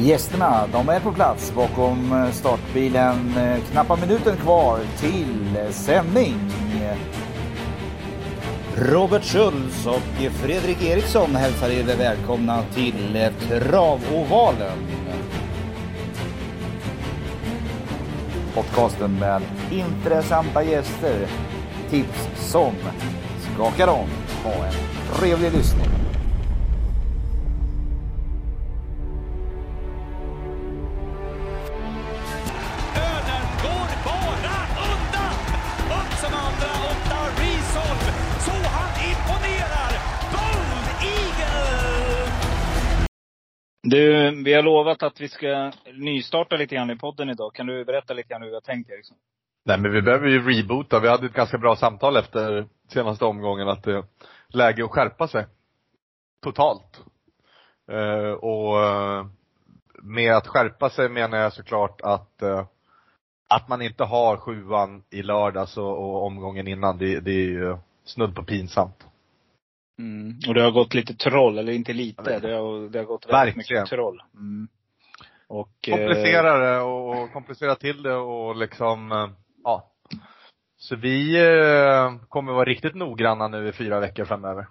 Gästerna, de är på plats bakom eh, startbilen. Eh, knappa minuten kvar till eh, sändning. Robert Schultz och Fredrik Eriksson hälsar er välkomna till Travovalen. Podcasten med intressanta gäster, tips som skakar om. Ha en trevlig lyssning. Du, vi har lovat att vi ska nystarta lite grann i podden idag. Kan du berätta lite grann hur vi har tänkt Eriksson? Nej men vi behöver ju reboota. Vi hade ett ganska bra samtal efter senaste omgången att det är läge att skärpa sig. Totalt. Eh, och eh, med att skärpa sig menar jag såklart att eh, att man inte har sjuan i lördags och, och omgången innan, det, det är ju snudd på pinsamt. Mm. Och det har gått lite troll, eller inte lite. Det har, det har gått väldigt Verkligen. mycket troll. Mm. Och, eh, Komplicera det och komplicera till det och liksom, eh, ja. Så vi eh, kommer vara riktigt noggranna nu i fyra veckor framöver.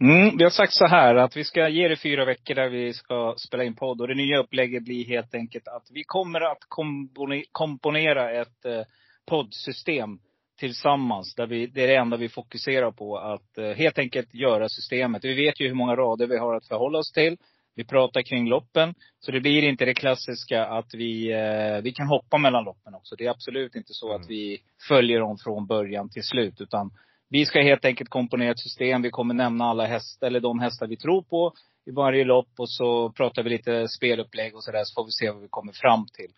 Mm, vi har sagt så här att vi ska ge det fyra veckor där vi ska spela in podd. Och det nya upplägget blir helt enkelt att vi kommer att kompone- komponera ett poddsystem tillsammans. Där vi, det är det enda vi fokuserar på. Att eh, helt enkelt göra systemet. Vi vet ju hur många rader vi har att förhålla oss till. Vi pratar kring loppen. Så det blir inte det klassiska att vi, eh, vi kan hoppa mellan loppen också. Det är absolut inte så Mm. att vi följer dem från början till slut. Utan vi ska helt enkelt komponera ett system. Vi kommer nämna alla hästar, eller de hästar vi tror på i varje lopp. Och så pratar vi lite spelupplägg och sådär. Så får vi se vad vi kommer fram till.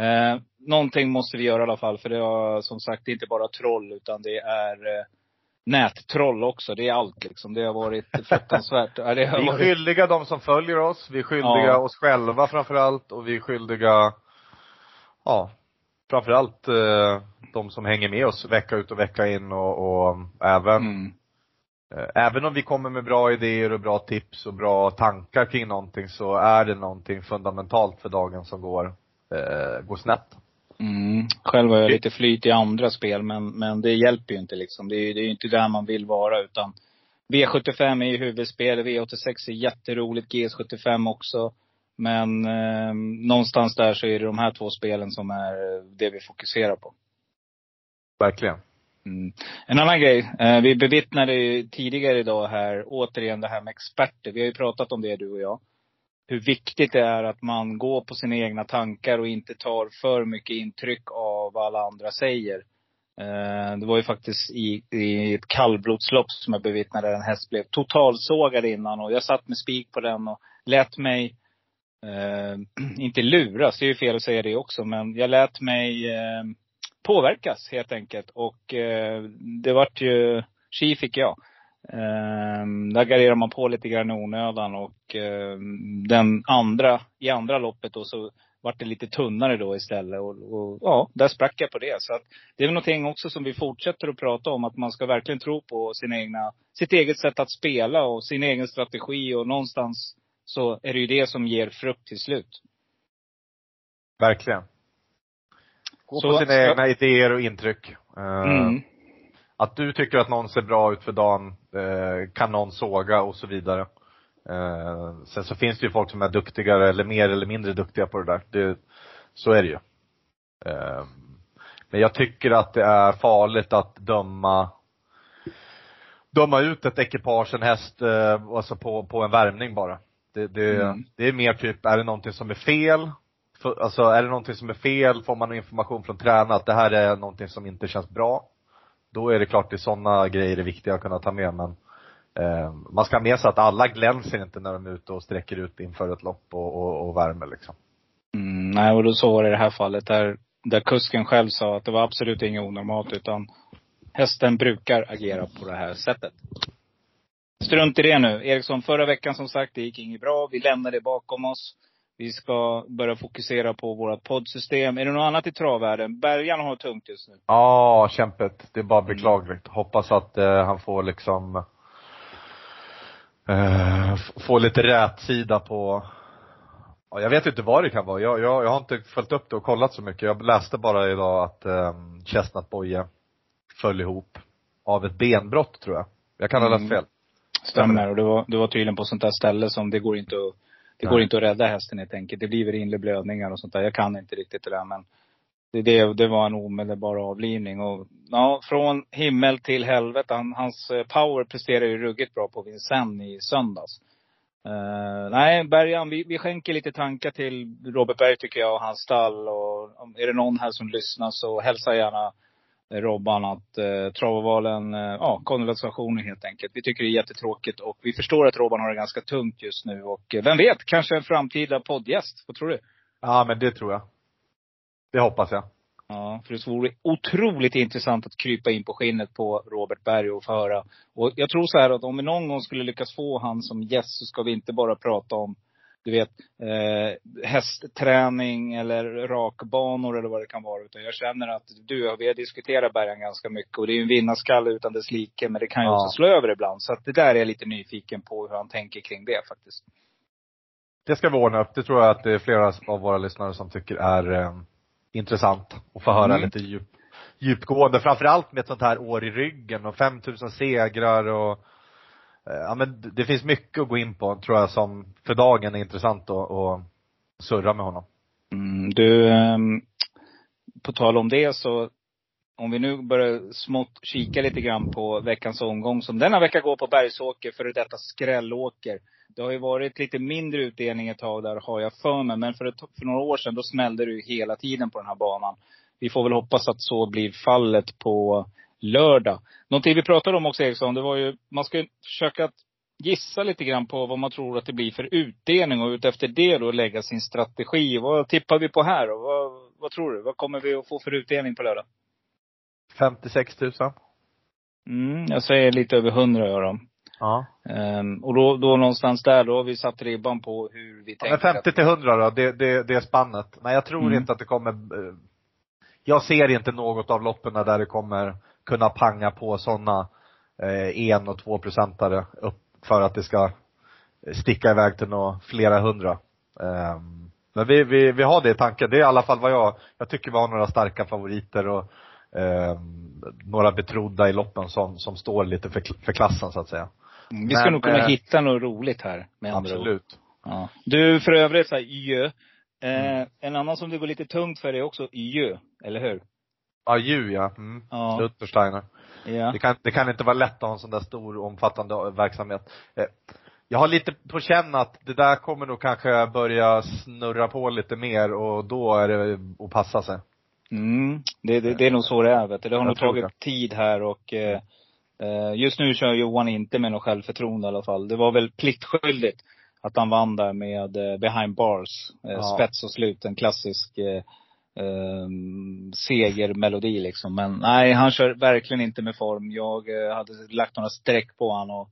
Eh, någonting måste vi göra i alla fall. För det är som sagt det är inte bara troll, utan det är eh, nättroll också. Det är allt liksom. Det har varit fruktansvärt. Ja, det har Vi är varit... skyldiga de som följer oss, vi är skyldiga Ja. oss själva framförallt och vi är skyldiga, ja, framförallt eh, de som hänger med oss vecka ut och vecka in och, och även, Mm. eh, även om vi kommer med bra idéer och bra tips och bra tankar kring någonting så är det någonting fundamentalt för dagen som går, eh, går snett. Mm. Själv har jag lite flyt i andra spel, men, men det hjälper ju inte liksom. Det är ju inte där man vill vara, utan V75 är ju huvudspel, V86 är jätteroligt, GS75 också. Men eh, någonstans där så är det de här två spelen som är det vi fokuserar på. Verkligen. Mm. En annan grej. Eh, vi bevittnade ju tidigare idag här, återigen det här med experter. Vi har ju pratat om det du och jag. Hur viktigt det är att man går på sina egna tankar och inte tar för mycket intryck av vad alla andra säger. Eh, det var ju faktiskt i, i ett kallblodslopp som jag bevittnade där en häst blev totalsågad innan. Och jag satt med spik på den och lät mig, eh, inte luras, det är ju fel att säga det också, men jag lät mig eh, påverkas helt enkelt. Och eh, det vart ju, tji fick jag. Eh, där garderar man på lite grann i onödan och eh, den andra, i andra loppet då så vart det lite tunnare då istället. Och, och ja, där sprack jag på det. Så att det är väl någonting också som vi fortsätter att prata om. Att man ska verkligen tro på sina egna, sitt eget sätt att spela och sin egen strategi. Och någonstans så är det ju det som ger frukt till slut. Verkligen. Gå Så- på sina ska- egna idéer och intryck. Eh, Mm. Att du tycker att någon ser bra ut för dagen, eh, kan någon såga och så vidare. Eh, sen så finns det ju folk som är duktigare eller mer eller mindre duktiga på det där. Det, så är det ju. Eh, men jag tycker att det är farligt att döma döma ut ett ekipage, en häst, eh, alltså på, på en värmning bara. Det, det, Mm. det är mer typ, är det någonting som är fel? För, alltså är det någonting som är fel, får man information från tränaren att det här är någonting som inte känns bra. Då är det klart det är sådana grejer är viktiga att kunna ta med men eh, man ska ha med sig att alla glänser inte när de är ute och sträcker ut inför ett lopp och, och, och värmer liksom. Mm, nej, och då så var det i det här fallet där, där kusken själv sa att det var absolut inget onormalt utan hästen brukar agera på det här sättet. Strunt i det nu. Eriksson, förra veckan som sagt, det gick inget bra. Vi lämnade det bakom oss. Vi ska börja fokusera på vårt poddsystem. Är det något annat i travvärlden? Bergan har tungt just nu. Ja, kämpet. Det är bara beklagligt. Hoppas att eh, han får liksom eh, f- få lite rätsida på Ja, jag vet inte vad det kan vara. Jag, jag, jag har inte följt upp det och kollat så mycket. Jag läste bara idag att um, Chestnut Boye föll ihop av ett benbrott tror jag. Jag kan ha läst Mm. fel. Stämmer. Och det var, det var tydligen på sånt där ställe som det går inte att, det går inte att rädda hästen helt enkelt. Det blir inre blödningar och sånt där. Jag kan inte riktigt det där men det, det, det var en omedelbar avlivning. Och ja, från himmel till helvete. Han, hans eh, power presterar ju ruggigt bra på Vincennes i söndags. Eh, nej, Bergan, vi, vi skänker lite tankar till Robert Berg tycker jag och hans stall. Och om, är det någon här som lyssnar så hälsa gärna Robban att eh, Travovalen, eh, ja, konversationer helt enkelt. Vi tycker det är jättetråkigt och vi förstår att Robban har det ganska tungt just nu. Och eh, vem vet, kanske en framtida poddgäst. Vad tror du? Ja, men det tror jag. Det hoppas jag. Ja, för det vore otroligt intressant att krypa in på skinnet på Robert Berg och få höra. Och jag tror så här att om vi någon gång skulle lyckas få han som gäst så ska vi inte bara prata om, du vet, eh, hästträning eller rakbanor eller vad det kan vara. Utan jag känner att du och vi har diskuterat Bergan ganska mycket. Och det är ju en vinnarskalle utan dess like. Men det kan ju Ja. också slå över ibland. Så att det där är jag lite nyfiken på hur han tänker kring det faktiskt. Det ska vi ordna upp. Det tror jag att det är flera av våra lyssnare som tycker är eh, intressant att få höra Mm. lite djup, djupgående. Framförallt med ett sånt här år i ryggen och 5000 segrar och Eh, ja men det- finns mycket att gå in på tror jag som för dagen är intressant att, att surra med honom. Mm, du, ehm, på tal om det så, om vi nu börjar smått kika lite grann på veckans omgång som denna vecka går på Bergsåker, före detta skrällåker. Det har ju varit lite mindre utdelning ett tag där har jag för mig. Men för, ett, för några år sedan då smällde det ju hela tiden på den här banan. Vi får väl hoppas att så blir fallet på lördag. Någonting vi pratade om också Eriksson, det var ju, man ska ju försöka gissa lite grann på vad man tror att det blir för utdelning och utefter det då lägga sin strategi. Vad tippar vi på här och vad, vad tror du? Vad kommer vi att få för utdelning på lördag? 56 000. Mm, jag säger lite över 100 gör de. Ja. Ehm, och då, då någonstans där, då har vi satt ribban på hur vi ja tänker. 50 till 100 då, det, det, det är spannet. Men jag tror Mm. inte att det kommer eh, jag ser inte något av loppen där det kommer kunna panga på sådana eh, en och två procentare upp för att det ska sticka iväg till nå flera hundra. Ehm, men vi, vi, vi har det i tanken. Det är i alla fall vad jag, jag tycker vi har några starka favoriter och ehm, några betrodda i loppen som, som står lite för, för klassen så att säga. Mm, vi ska Men, nog kunna eh, hitta något roligt här. Med andra ord. Absolut. Ja. Du, för övrigt så här, Jö. Eh, En annan som det går lite tungt för är också Jö, eller hur? Ja, ju ja. Mm. Ja. Luthersteiner. Ja. Det kan, det kan inte vara lätt att ha en sån där stor omfattande verksamhet. Eh, Jag har lite på känn att det där kommer nog kanske börja snurra på lite mer och då är det att passa sig. Mm. Det, det, det är nog så det är vet du. Det har Jag nog tagit tid här och eh, eh, just nu kör Johan inte med något självförtroende i alla fall. Det var väl pliktskyldigt att han vann där med eh, behind bars. Eh, Ja. Spets och slut, en klassisk eh, eh, segermelodi liksom. Men nej, han kör verkligen inte med form. Jag eh, hade lagt några streck på honom och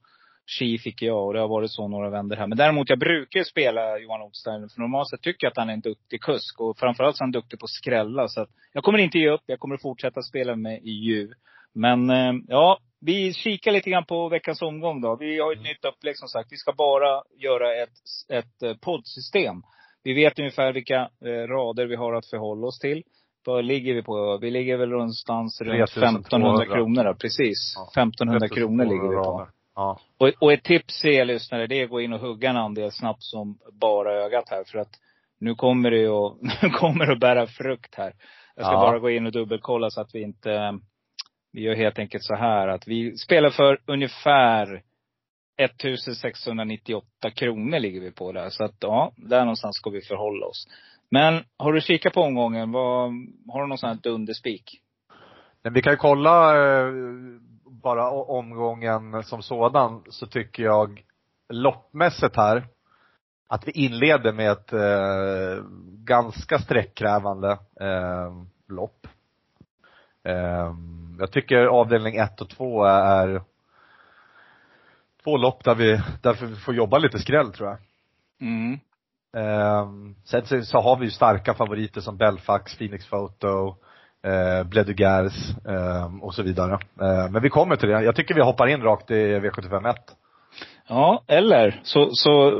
Chi fick jag och det har varit så några vändor här. Men däremot, jag brukar ju spela Johan Ottstein. För normalt sett tycker jag att han är en duktig kusk. Och framförallt så är han duktig på att skrälla. Så att jag kommer inte ge upp. Jag kommer fortsätta spela med Ju. Men eh, ja, vi kikar lite grann på veckans omgång då. Vi har ett nytt upplägg som sagt. Vi ska bara göra ett, ett eh, poddsystem. Vi vet ungefär vilka eh, rader vi har att förhålla oss till. Vad ligger vi på? Vi ligger väl någonstans runt 3200. 1500 kronor då. Precis. Ja. 1500 kronor ligger vi på. Ja. Och, och ett tips till er lyssnare, det är att gå in och hugga en andel snabbt som bara ögat här. För att nu kommer det att, nu kommer det att bära frukt här. Jag ska Ja. bara gå in och dubbelkolla så att vi inte, vi gör helt enkelt så här att vi spelar för ungefär 1698 kronor ligger vi på där. Så att ja, där någonstans ska vi förhålla oss. Men har du kikat på omgången? Vad, har du någon sån här dunderspik? Men vi kan ju kolla eh, bara omgången som sådan så tycker jag loppmässigt här att vi inleder med ett eh, ganska sträckkrävande eh, lopp. Eh, jag tycker avdelning 1 och 2 är två lopp där vi, där vi får jobba lite skräll tror jag. Mm. Um, sen så, så har vi ju starka favoriter som Belfax, Phoenix Photo, eh, Bledugers um, och så vidare. Eh, men vi kommer till det. Jag tycker vi hoppar in rakt i V751. Ja, eller så, så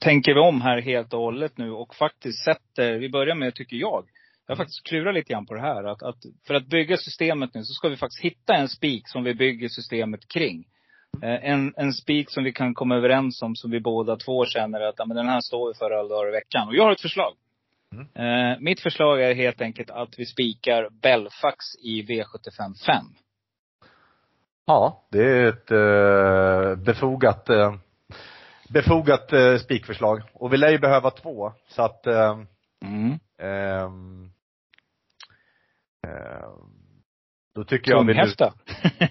tänker vi om här helt och hållet nu och faktiskt sätter, vi börjar med, tycker jag, jag har faktiskt klurat lite grann på det här. Att, att för att bygga systemet nu så ska vi faktiskt hitta en spik som vi bygger systemet kring. Eh, En, en spik som vi kan komma överens om, som vi båda två känner att ja, men den här står vi för alla dagar i veckan. Och jag har ett förslag. Mm. Eh, mitt förslag är helt enkelt att vi spikar Belfax i V75 5. Ja, det är ett eh, befogat, eh, befogat eh, spikförslag. Och vi lär ju behöva två. Så att eh, Mm. Då tycker jag vi nu.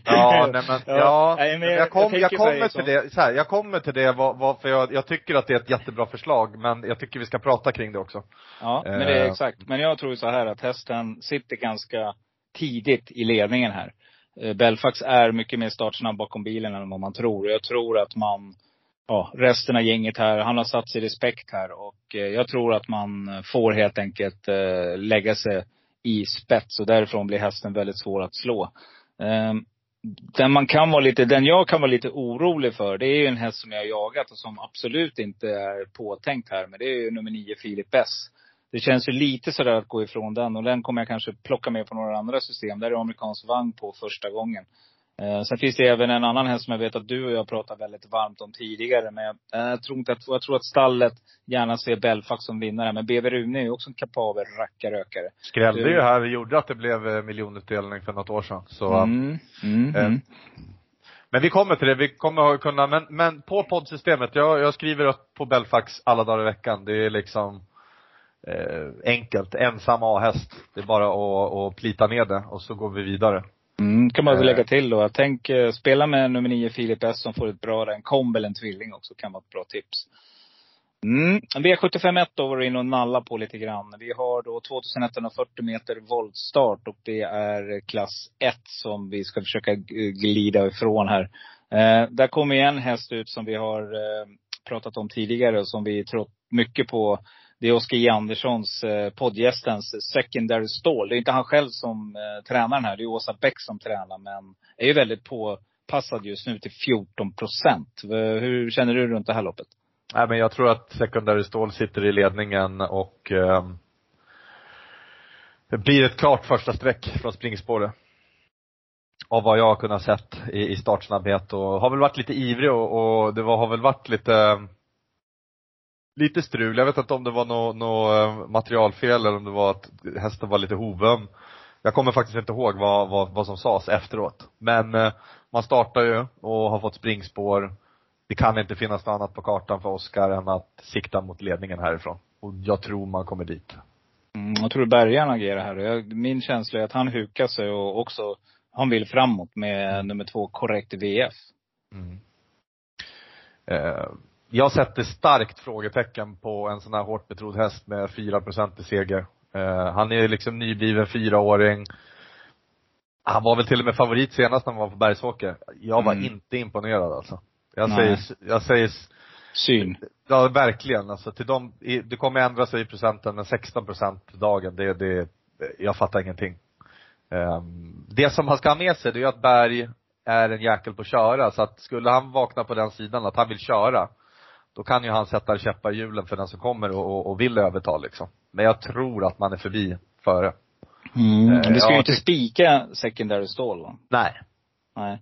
Ja, nej men, ja, nej, men jag, jag, kom, jag, mig kommer till det, så här, jag kommer till det vad, för jag, jag tycker att det är ett jättebra förslag, men jag tycker vi ska prata kring det också. Ja, men det är Eh. exakt. Men jag tror så här att hästen sitter ganska tidigt i ledningen här. Eh, Belfax är mycket mer startsnabb bakom bilen än vad man tror. Jag tror att man, ja, resten av gänget här, han har satt sig respekt här och eh, jag tror att man får helt enkelt eh, lägga sig i spets och därifrån blir hästen väldigt svår att slå. Ehm, den man kan vara lite, den jag kan vara lite orolig för, det är ju en häst som jag har jagat och som absolut inte är påtänkt här. Men det är ju nummer nio, Filip S. Det känns ju lite sådär att gå ifrån den och den kommer jag kanske plocka med på några andra system. Där är amerikansk vagn på första gången. Eh, sen finns det även en annan häst som jag vet att du och jag pratat väldigt varmt om tidigare. Men jag, eh, jag tror inte att, jag tror att stallet gärna ser Belfax som vinnare. Men BV Rune är ju också en kapabel rackarökare. Skrällde Du- ju här, vi gjorde att det blev eh, miljonutdelning för något år sedan. Så, Mm, mm, eh, mm. Men vi kommer till det, vi kommer att kunna, men, men på poddsystemet, jag, jag skriver upp på Belfax alla dagar i veckan. Det är liksom eh, enkelt, ensam A-häst. Det är bara att, att plita ner det och så går vi vidare. Mm, kan man väl Eh. lägga till då. Tänk eh, spela med nummer nio Filip S som får ett bra, en komb eller en tvilling också kan vara ett bra tips. Mm. V751 då var du inne och nalla på lite grann. Vi har då 2140 meter voltstart och det är klass 1 som vi ska försöka glida ifrån här. Eh, där kommer en häst ut som vi har eh, pratat om tidigare och som vi trott mycket på. Det är Oskar J. Anderssons, eh, poddgästens secondary stall. Det är inte han själv som eh, tränar den här. Det är Åsa Bäck som tränar. Men är ju väldigt påpassad just nu till 14 procent. Hur känner du runt det här loppet? Nej men jag tror att Secondary Stall sitter i ledningen och eh, det blir ett klart första streck från springspåret. Av vad jag har kunnat sett i, i startsnabbhet och har väl varit lite ivrig och, och det var, har väl varit lite ehm, lite strul. Jag vet inte om det var något nå, eh, materialfel eller om det var att hästen var lite hovöm. Jag kommer faktiskt inte ihåg vad, vad, vad som sades efteråt. Men eh, man startar ju och har fått springspår. Det kan inte finnas något annat på kartan för Oskar än att sikta mot ledningen härifrån. Och jag tror man kommer dit. Mm, jag tror Bergaren agerar här. Jag, min känsla är att han hukar sig och också, han vill framåt med nummer två, korrekt VF. Mm. Eh, jag sätter starkt frågetecken på en sån här hårt betrodd häst med 4% i seger. Eh, han är liksom nybliven fyraåring. Han var väl till och med favorit senast när han var på Bergsåker. Jag var Mm. inte imponerad alltså. Jag Nej. säger, jag säger, Syn. ja verkligen alltså till dem, det kommer ändra sig i procenten, men 16 procent dagen, det, det, jag fattar ingenting. Ehm, det som han ska ha med sig, det är att Berg är en jäkel på att köra, så att skulle han vakna på den sidan att han vill köra, då kan ju han sätta käppar i hjulen för den som kommer och, och, vill överta liksom. Men jag tror att man är förbi före. Mm. Eh, Vi ska ju inte spika secondary stall va? Nej. Nej.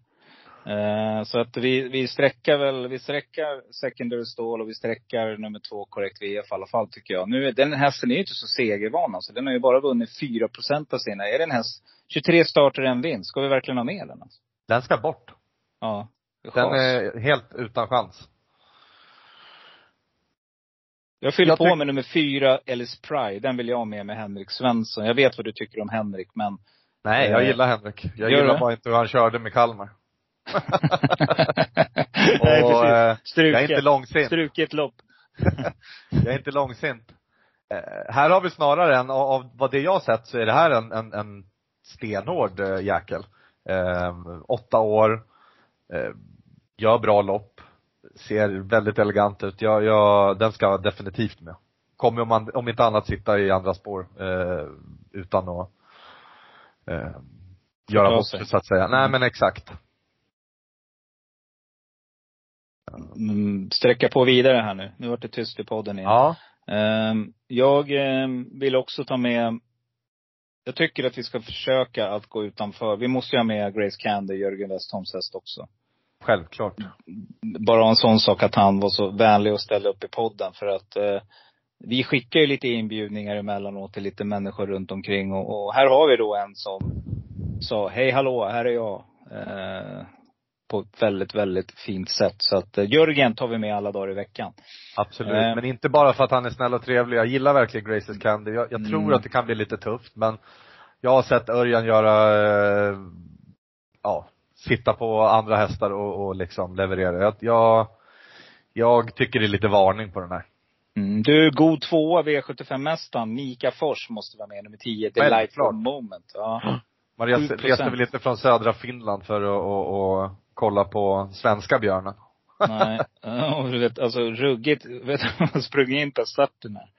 Eh, så att vi, vi sträckar väl, vi sträckar secondary stall och vi sträckar nummer två korrekt VF i alla fall tycker jag. Nu, den hästen är ju inte så segervan alltså. Den har ju bara vunnit 4 procent av sina. Är det en häst, 23 starter en vinst. Ska vi verkligen ha med den alltså? Den ska bort. Ja. Den är helt utan chans. Jag fyller Jag på med nummer fyra, Ellis Pride. Den vill jag ha med med Henrik Svensson. Jag vet vad du tycker om Henrik, men Nej, jag Eh, gillar Henrik. Jag gör gillar det? bara inte hur han körde med Kalmar. Nej, Och, precis. eh, Struket. Jag är inte långsint. Struket lopp. Jag är inte långsint. Eh, här har vi snarare en, av, vad det jag har sett så är det här en, en, en stenhård eh, jäkel. Eh, åtta år, eh, gör bra lopp, ser väldigt elegant ut. Jag, jag, den ska definitivt med. Kommer om, man, om inte annat sitta i andra spår eh, utan att eh, göra bort sig. så att säga. Nej men exakt. mm, sträcka på vidare här nu. Nu vart det tyst i podden igen. Ja. Ehm, Jag ehm, vill också ta med, jag tycker att vi ska försöka att gå utanför. Vi måste ju ha med Grace Candy, Jörgen Westholms häst också. Självklart. Bara en sån sak att han var så vänlig att ställa upp i podden för att eh, vi skickar ju lite inbjudningar emellanåt till lite människor runt omkring och, och här har vi då en som sa, hej hallå, här är jag. Eh, på ett väldigt, väldigt fint sätt. Så att eh, Jörgen tar vi med alla dagar i veckan. Absolut. Eh. Men inte bara för att han är snäll och trevlig. Jag gillar verkligen Graces Candy. Jag, jag tror Mm. att det kan bli lite tufft men jag har sett Örjan göra, eh, ja, sitta på andra hästar och, och liksom leverera. Jag, jag, jag tycker det är lite varning på den här. Mm. Du, god tvåa V75-mästaren, Mika Fors måste vara med, nummer 10. The Självklart. Lifelong Moment. Ja. Man reste, 7%. reste väl inte från södra Finland för att och, och kolla på svenska björnen. Nej, ja, och du vet, alltså ruggigt, vet du man sprang in på starten här?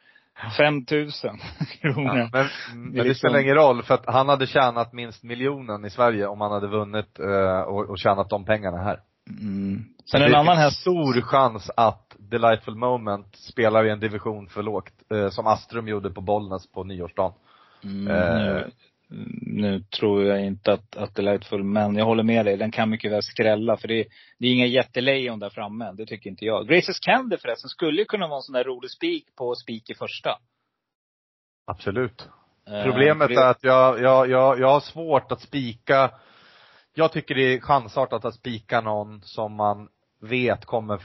5000 kronor. Ja, men, men det, liksom- spelar ingen roll för att han hade tjänat minst miljonen i Sverige om han hade vunnit eh, och, och tjänat de pengarna här. Mm. Sen en annan häst. stor chans att Delightful Moment spelar i en division för lågt, eh, som Astrum gjorde på Bollnäs på nyårsdagen. Mm, Eh. Nu, nu tror jag inte att, att full, men jag håller med dig. Den kan mycket väl skrälla. För det, det är inga jättelejon där framme. Det tycker inte jag. Graces Candy förresten skulle ju kunna vara en sån där rolig spik på spik i första. Absolut. Eh, Problemet det- är att jag, jag, jag, jag har svårt att spika, jag tycker det är chansartat att spika någon som man vet kommer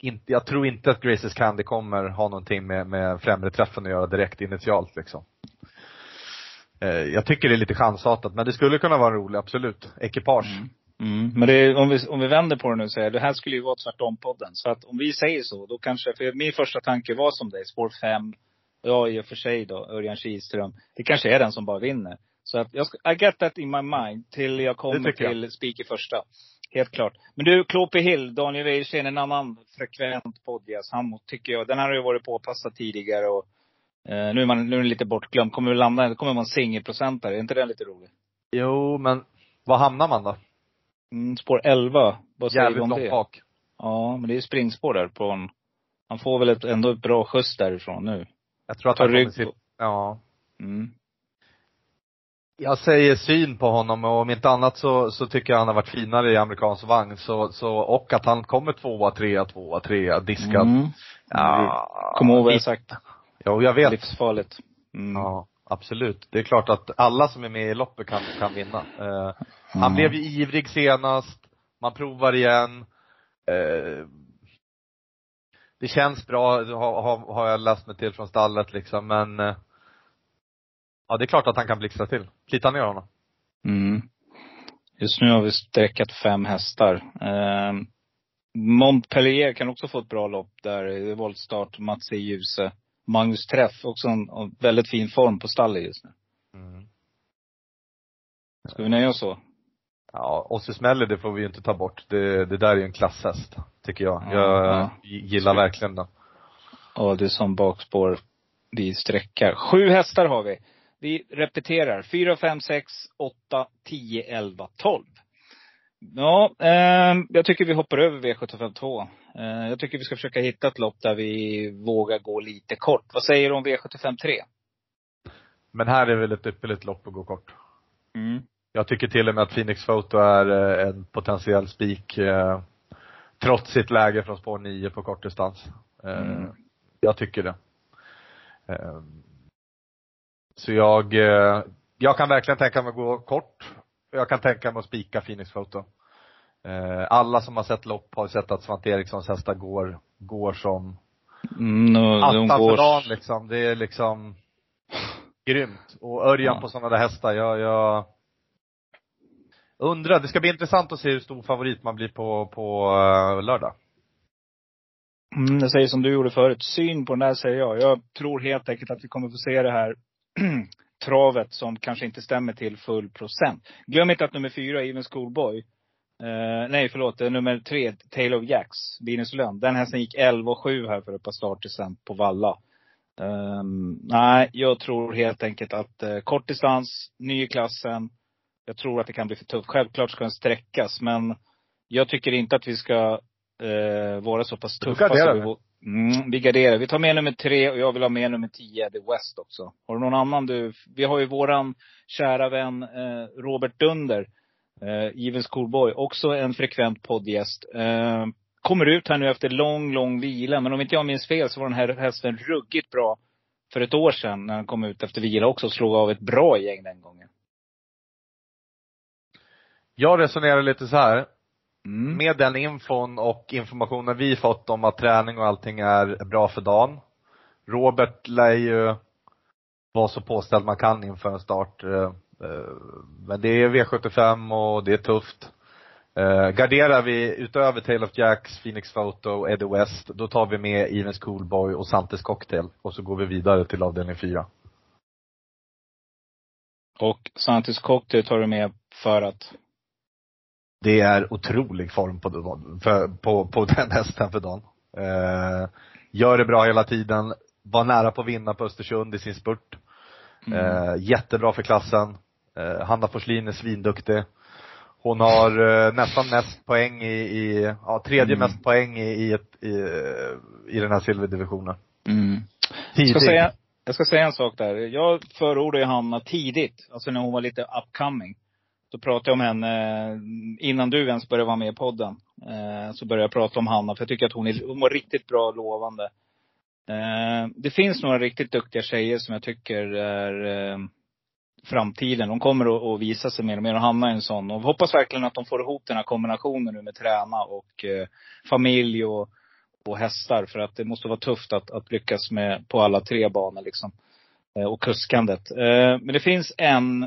inte, jag tror inte att Graces Candy kommer ha någonting med, med främre träffen att göra direkt initialt liksom. Eh, Jag tycker det är lite chansartat, men det skulle kunna vara roligt, absolut. Ekipage. Mm. Mm. Men det, om, vi, om vi vänder på det nu och säger, det här skulle ju vara tvärtom-podden. Så att om vi säger så, då kanske, för min första tanke var som dig, spår 5. Ja, i och för sig då, Örjan Kihlström. Det kanske är den som bara vinner. Så att jag ska, I get that in my mind till jag kommer till spik i första. Helt klart. Men du, Klope Hill, Daniel Wäjersten, en annan frekvent poddgäst. Han tycker jag, den här har ju varit påpassad tidigare och eh, nu är man, nu är den lite bortglömd. Kommer vi landa, kommer man singelprocentare. Är inte det lite roligt? Jo, men var hamnar man då? Mm, spår 11. Vad säger Jävligt långt det? bak. Ja, men det är ju springspår där på en, Han får väl ett, ändå ett bra skjuts därifrån nu. Jag tror att han kommer rygg på. ja. Mm. Jag säger syn på honom och om inte annat så, så tycker jag han har varit finare i amerikansk vagn så, så och att han kommer tvåa, trea, tvåa, trea, diskad. Mm. Ja. Kom ihåg vad jag sagt. Jo, jag vet. Livsfarligt. Mm. Ja, absolut. Det är klart att alla som är med i loppet kan, kan vinna. Eh, Han Mm. blev ju ivrig senast, man provar igen. Eh, det känns bra, har, har, jag läst mig till från stallet liksom, men eh, Ja, det är klart att han kan blixtra till. Plita ner honom. Mm. Just nu har vi sträckat fem hästar. Eh, Montpellier kan också få ett bra lopp där. Det är voltstart, Mats E. Djuse. Magnus Träff, också en, en väldigt fin form på stallet just nu. Ska vi nöja oss så? Ja, Ossi Smäller, det får vi ju inte ta bort. Det, det där är ju en klasshäst, tycker jag. Ja, jag ja. gillar verkligen den. Ja, det är som bakspår vi sträckar. Sju hästar har vi. Vi repeterar. fyra, fem, sex, åtta, tio, elva, tolv. Ja, eh, jag tycker vi hoppar över V752. Eh, jag tycker vi ska försöka hitta ett lopp där vi vågar gå lite kort. Vad säger du om V753? Men här är väl ett ypperligt lopp att gå kort. Mm. Jag tycker till och med att Phoenix Photo är eh, en potentiell spik, eh, trots sitt läge från spår 9 på kortdistans. Eh, Mm. Jag tycker det. Eh, så jag, jag kan verkligen tänka mig att gå kort. Jag kan tänka mig att spika Phoenix Photo. Eh, alla som har sett lopp har sett att Svante Erikssons hästar går, går som Mm, de attan går... för dagen liksom. Det är liksom grymt. Och Örjan Ja. på sådana där hästar, jag, jag undrar, det ska bli intressant att se hur stor favorit man blir på, på eh, lördag. Mm, jag säger som du gjorde förut. Syn på den där säger jag. Jag tror helt enkelt att vi kommer få se det här travet som kanske inte stämmer till full procent. Glöm inte att nummer fyra, Even Schoolboy. Eh, nej, förlåt. Nummer tre, Tale of Jacks, Linus Lönn. Den hästen gick 11 och 7 här för ett par starter sen på Valla. Ehm, nej, jag tror helt enkelt att eh, kort distans, ny i klassen. Jag tror att det kan bli för tufft. Självklart ska den sträckas, men jag tycker inte att vi ska eh, vara så pass tuffa. garderar så vi, mm, vi garderar. Vi tar med nummer tre och jag vill ha med nummer tio, The West också. Har du någon annan du? Vi har ju våran kära vän Robert Dunder, eh, Even Schoolboy, också en frekvent poddgäst. Eh, kommer ut här nu efter lång, lång vila. Men om inte jag minns fel så var den här hästen ruggigt bra för ett år sedan när han kom ut efter vila också och slog av ett bra gäng den gången. Jag resonerar lite så här. Mm. Med den infon och informationen vi fått om att träning och allting är bra för dagen. Robert lär ju vara så påställd man kan inför en start. Eh, Men det är V75 och det är tufft. Eh, Garderar vi utöver Tale of Jacks, Phoenix Photo, Eddie West, då tar vi med Even Schoolboy och Santes Cocktail. Och så går vi vidare till avdelning fyra. Och Santis Cocktail tar du med för att? Det är otrolig form på, för, på, på den hästen för dagen. Eh, gör det bra hela tiden. Var nära på att vinna på Östersund i sin spurt. Mm. Eh, jättebra för klassen. Eh, Hanna Forslin är svinduktig. Hon har eh, nästan mest poäng i, i ja, tredje Mm. mest poäng i, i, ett, i, eh, i den här silverdivisionen. Mm. Jag ska, säga, jag ska säga en sak där. Jag förordade ju Hanna tidigt, alltså när hon var lite upcoming. Då pratade jag om henne, eh, innan du ens började vara med i podden. Så började jag prata om Hanna, för jag tycker att hon, är, hon var riktigt bra och lovande. Det finns några riktigt duktiga tjejer som jag tycker är framtiden. De kommer att- visa sig mer och mer och hamna i en sån. Och vi hoppas verkligen att de får ihop den här kombinationen nu med träna och eh, familj och, och hästar. För att det måste vara tufft att, att lyckas med, på alla tre banor liksom. Eh, Och kuskandet. Eh, Men det finns en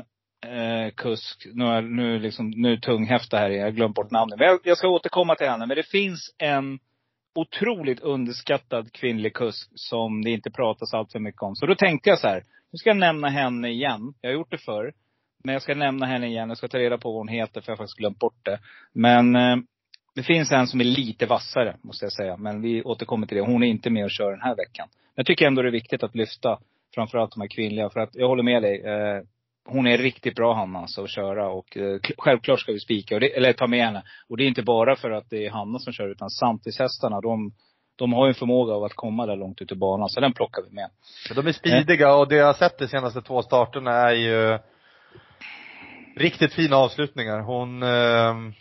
eh, kusk, nu är nu liksom, nu tunghäfta här, jag har glömt bort namnet. Men jag, jag ska återkomma till henne. Men det finns en otroligt underskattad kvinnlig kusk som det inte pratas allt för mycket om. Så då tänkte jag så här, nu ska jag nämna henne igen. Jag har gjort det förr. Men jag ska nämna henne igen. Jag ska ta reda på vad hon heter, för jag har faktiskt glömt bort det. Men eh, det finns en som är lite vassare, måste jag säga. Men vi återkommer till det. Hon är inte med och kör den här veckan. Men jag tycker ändå det är viktigt att lyfta framförallt de här kvinnliga. För att jag håller med dig. Eh, hon är riktigt bra Hanna alltså, att köra och eh, självklart ska vi spika, eller ta med henne. Och det är inte bara för att det är Hanna som kör, utan samtidshästarna de, de har ju en förmåga av att komma där långt ut i banan. Så den plockar vi med. De är speediga och det jag har sett de senaste två starterna är ju riktigt fina avslutningar. Hon, eh,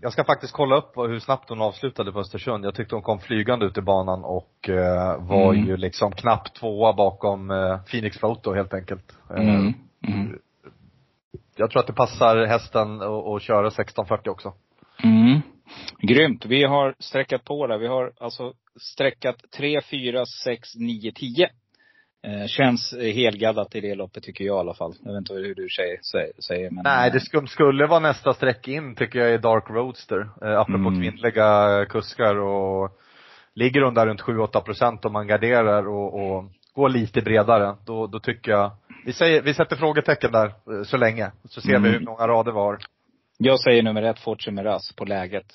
jag ska faktiskt kolla upp hur snabbt hon avslutade på Östersund. Jag tyckte hon kom flygande ut i banan och eh, var Mm. ju liksom knappt tvåa bakom eh, Phoenix Photo helt enkelt. Mm. Mm. Jag tror att det passar hästen att köra 1640 också. Grymt. Vi har sträckat på där. Vi har alltså sträckat 3, 4, 6, 9, 10. Eh, känns eh, helgaddat i det loppet tycker jag i alla fall. Jag vet inte hur du säger, säger, men. Nej, eh, det skulle, skulle vara nästa sträck in tycker jag i Dark Roadster. Eh, apropå Mm. kvinnliga kuskar och ligger hon där runt 7-8 procent om man garderar och, och går lite bredare, då, då tycker jag, vi säger, vi sätter frågetecken där eh, så länge. Så ser vi Mm. hur många rader vi har. Jag säger nummer ett, Fortune Miraz på läget.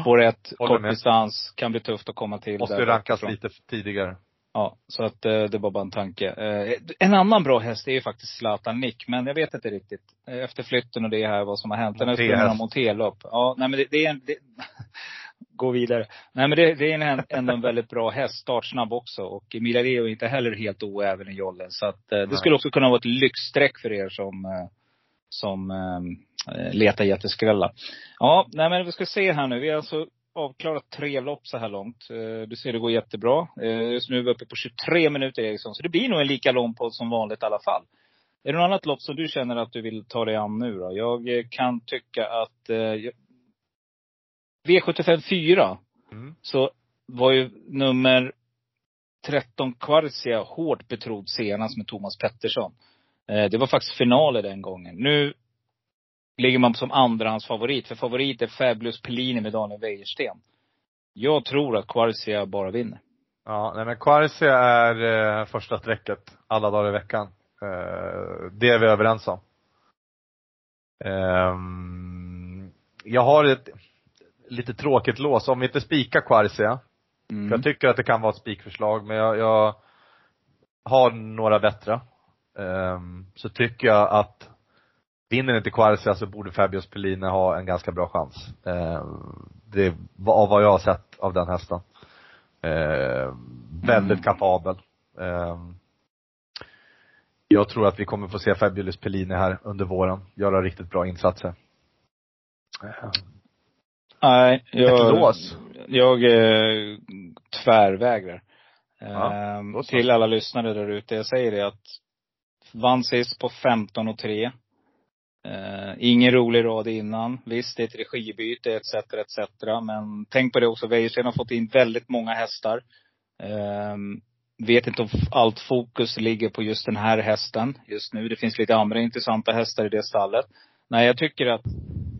Spår ett, kort med. distans, kan bli tufft att komma till. Måste där rankas bakifrån. lite tidigare. Ja, så att eh, det var bara en tanke. Eh, en annan bra häst är ju faktiskt Zlatan Nick, men jag vet inte riktigt. Eh, efter flytten och det här, vad som har hänt. Den har Monté-häst. sprungit monterlopp. Ja, nej men det, det är en, det, gå vidare. Nej men det, det är en, ändå en väldigt bra häst, startsnabb också. Och Emilia Leo är inte heller helt oäven i jollen. Så att det Nej. skulle också kunna vara ett lyxstreck för er som, som eh, letar jätteskrällar. Ja, nej men vi ska se här nu. Vi har alltså avklarat tre lopp så här långt. Eh, Du ser det går jättebra. Eh, Just nu är vi uppe på 23 minuter Eriksson. Så det blir nog en lika lång podd som vanligt i alla fall. Är det något annat lopp som du känner att du vill ta dig an nu då? Jag kan tycka att eh, jag- V75 4 Mm. så var ju nummer 13 Quarcia hårt betrodd senast med Thomas Pettersson. Eh, Det var faktiskt finaler den gången. Nu ligger man som andrahandsfavorit. För favorit är Fabulous Pellini med Daniel Wäjersten. Jag tror att Quarcia bara vinner. Ja, nej men Quarcia är eh, första strecket alla dagar i veckan. Eh, det är vi överens om. Ehm, jag har ett lite tråkigt lås. Om vi inte spikar Quarcia, Mm. för jag tycker att det kan vara ett spikförslag, men jag, jag har några bättre. Ehm, så tycker jag att vinner inte Quarcia så borde Fabius Pellini ha en ganska bra chans. Ehm, det, av vad jag har sett av den hästen. Eh, väldigt Mm. kapabel. Eh, jag tror att vi kommer få se Fabulous Pellini här under våren, göra riktigt bra insatser. Eh, Nej, jag, lås. jag eh, tvärvägrar. Ja, då så. till alla lyssnare där ute. Jag säger det att vann sist på 15 och 3. Eh, ingen rolig rad innan. Visst, det är ett regibyte etc. etc. Men tänk på det också, Wäjersten har fått in väldigt många hästar. Eh, vet inte om allt fokus ligger på just den här hästen just nu. Det finns lite andra intressanta hästar i det stallet. Nej, jag tycker att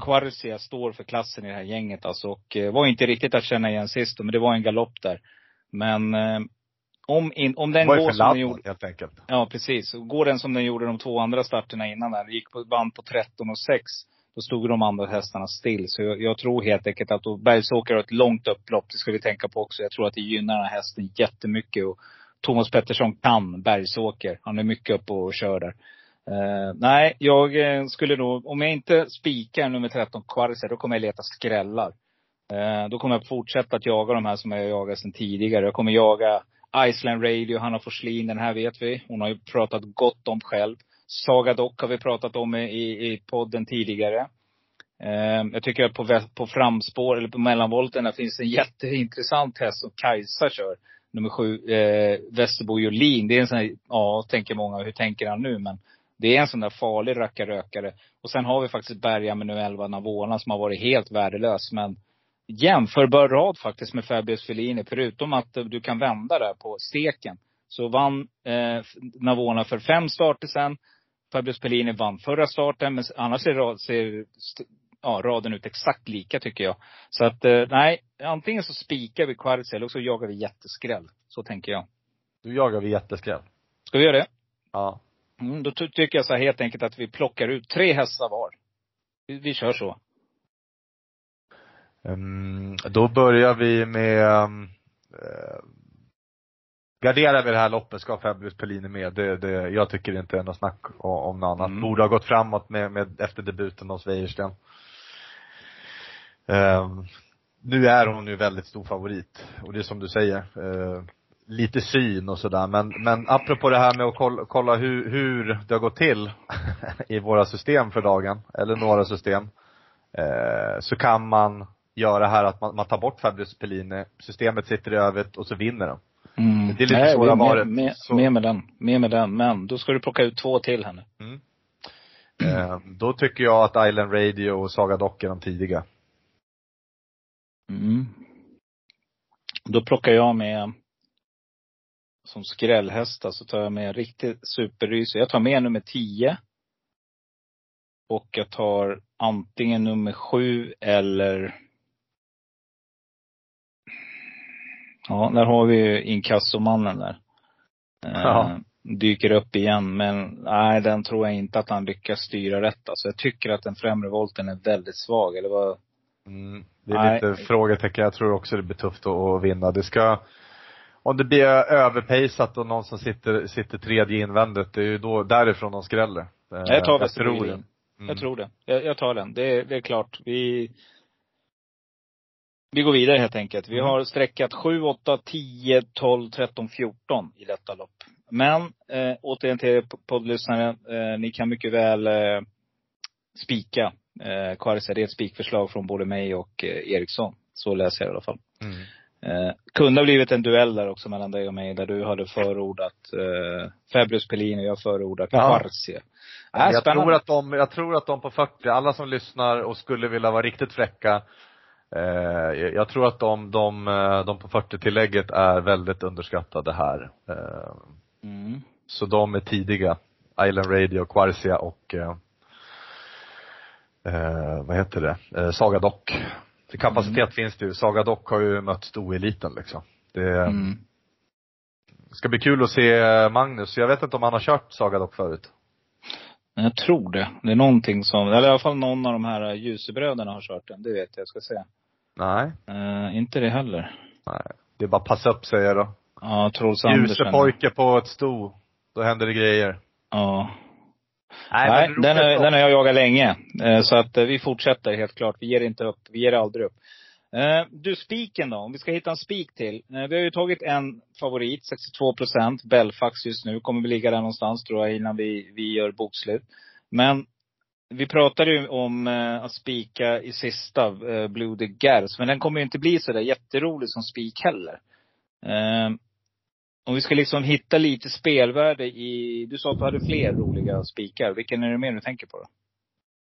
Quarcia står för klassen i det här gänget alltså. Och eh, var inte riktigt att känna igen sist, men det var en galopp där. Men eh, om, in, om den går som den gjorde. helt enkelt. Ja, precis. Och går den som den gjorde de två andra starterna innan där, gick på band på 13 och 6. Då stod de andra hästarna still. Så jag, jag tror helt enkelt att Bergsåker har ett långt upplopp. Det ska vi tänka på också. Jag tror att det gynnar den här hästen jättemycket. Och Thomas Pettersson kan Bergsåker. Han är mycket uppe och kör där. Eh, nej, jag eh, skulle nog, om jag inte spikar nummer 13 Quarzer, då kommer jag leta skrällar. Eh, då kommer jag fortsätta att jaga de här som jag jagat sedan tidigare. Jag kommer jaga Iceland Radio, Hanna Forslin, den här vet vi. Hon har ju pratat gott om själv. Saga Dock har vi pratat om i, i podden tidigare. Eh, jag tycker att på, på framspår, eller på mellanvolten, finns en jätteintressant häst som Kajsa kör. Nummer sju, eh, Västerbo Jolin. Det är en sån här, ja, tänker många, hur tänker han nu? Men det är en sån där farlig rackarrökare. Och sen har vi faktiskt Berga med nu 11 Navona som har varit helt värdelös. Men jämförbar rad faktiskt med Fabius Fellini. Förutom att du kan vända där på steken. Så vann eh, Navona för fem starter sen. Fabius Pellini vann förra starten. Men annars ser, rad, ser ja, raden ut exakt lika tycker jag. Så att eh, nej, antingen så spikar vi Quartz eller så jagar vi jätteskräll. Så tänker jag. Du jagar vi jätteskräll. Ska vi göra det? Ja. Mm, då ty- tycker jag så här helt enkelt att vi plockar ut tre hästar var. Vi, vi kör så. Mm, då börjar vi med um, eh, Garderar vi det här loppet ska Fabulous Pellini med. Det, det, jag tycker inte det är något snack om, om något annat. Mm. Borde ha gått framåt med, med, efter debuten hos Wäjersten. Ehm, nu är hon ju väldigt stor favorit. Och det är som du säger, eh, lite syn och sådär. Men, men apropå det här med att kolla, kolla hur, hur det har gått till i våra system för dagen, eller några system. Eh, så kan man göra här att man, man tar bort Fabulous Pellini, systemet sitter i övrigt och så vinner den. Mm. Det är lite Nej, det har varit. med, med, med den. Med med den. Men då ska du plocka ut två till här nu. Mm. Eh, då tycker jag att Island Radio och Saga Dock är de tidiga. Mm. Då plockar jag med som skrällhästar så tar jag med riktigt superrysig. Jag tar med nummer 10. Och jag tar antingen nummer 7 eller Ja, där har vi ju inkassomannen där. Eh. Dyker upp igen, men nej, den tror jag inte att han lyckas styra rätt. Alltså jag tycker att den främre volten är väldigt svag, eller vad? Mm. Det är Nej. lite frågetecken. Jag tror också det blir tufft att, vinna. Det ska, om det blir överpejsat och någon som sitter, sitter tredje invändigt, det är ju då, därifrån de skräller. Eh, Jag tar det. Jolin. Mm. Jag tror det. Jag, jag tar den. Det, det är klart. Vi, vi går vidare helt enkelt. Vi Mm. har sträckat 7, 8, 10, 12, 13, 14 i detta lopp. Men eh, återigen till er poddlyssnare. Eh, ni kan mycket väl eh, spika. Eh, Kvarsa, det är ett spikförslag från både mig och eh, Eriksson. Så läser jag i alla fall. Mm. Eh, kunde ha blivit en duell där också mellan dig och mig. Där du hade förordat eh, Fabrius Pellini och jag förordat Ja. Kvarsia. Men jag tror att de, jag tror att de på 40, alla som lyssnar och skulle vilja vara riktigt fräcka, jag jag tror att de, de, eh, de på 40-tillägget är väldigt underskattade här. Eh, Mm. så de är tidiga. Island Radio, Quarcia och eh, eh, vad heter det, eh, Saga Dock. För kapacitet Mm. finns det ju. Saga Dock har ju mött stoeliten liksom. Det Mm. ska bli kul att se Magnus. Jag vet inte om han har kört Saga Dock förut. Jag tror det. Det är någonting som, eller i alla fall någon av de här Ljusebröderna har kört den. Det vet jag, jag ska se. Nej. Uh, inte det heller. Nej. Det är bara passa upp säger jag då. Ja, Troels Andersen. Ljusepojke på ett sto. Då händer det grejer. Ja. Nej, Nej, den, är, den har jag jagat länge. Eh, Så att eh, vi fortsätter helt klart. Vi ger inte upp. Vi ger aldrig upp. Eh, du, spiken då? Om vi ska hitta en spik till. Eh, vi har ju tagit en favorit, 62 procent. Belfax just nu. Kommer vi ligga där någonstans tror jag innan vi, vi gör bokslut. Men vi pratade ju om eh, att spika i sista, eh, Blue de Gers. Men den kommer ju inte bli så där jätterolig som spik heller. Eh, om vi ska liksom hitta lite spelvärde i, du sa att du hade fler roliga spikar. Vilken är det mer du tänker på då?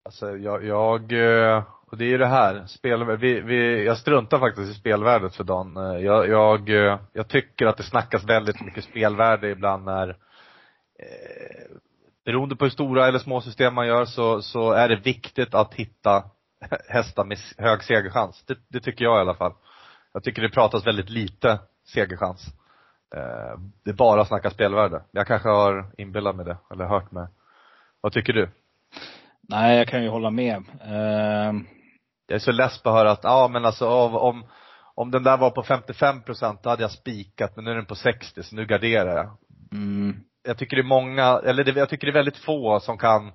Alltså jag, jag eh, och det är ju det här, spel, vi, vi, jag struntar faktiskt i spelvärdet för dagen. Eh, jag, jag, eh, jag tycker att det snackas väldigt mycket spelvärde ibland när eh, beroende på hur stora eller små system man gör så, så är det viktigt att hitta hästar med hög segerchans. Det, det tycker jag i alla fall. Jag tycker det pratas väldigt lite segerchans. Eh, det är bara snackas spelvärde. Jag kanske har inbillat mig det, eller hört mig. Vad tycker du? Nej, jag kan ju hålla med. Eh, jag är så less på att höra att, ja men alltså av, om, om den där var på 55 procent, då hade jag spikat, men nu är den på 60, så nu garderar jag. Mm. Jag tycker det är många, eller det, jag tycker det är väldigt få som kan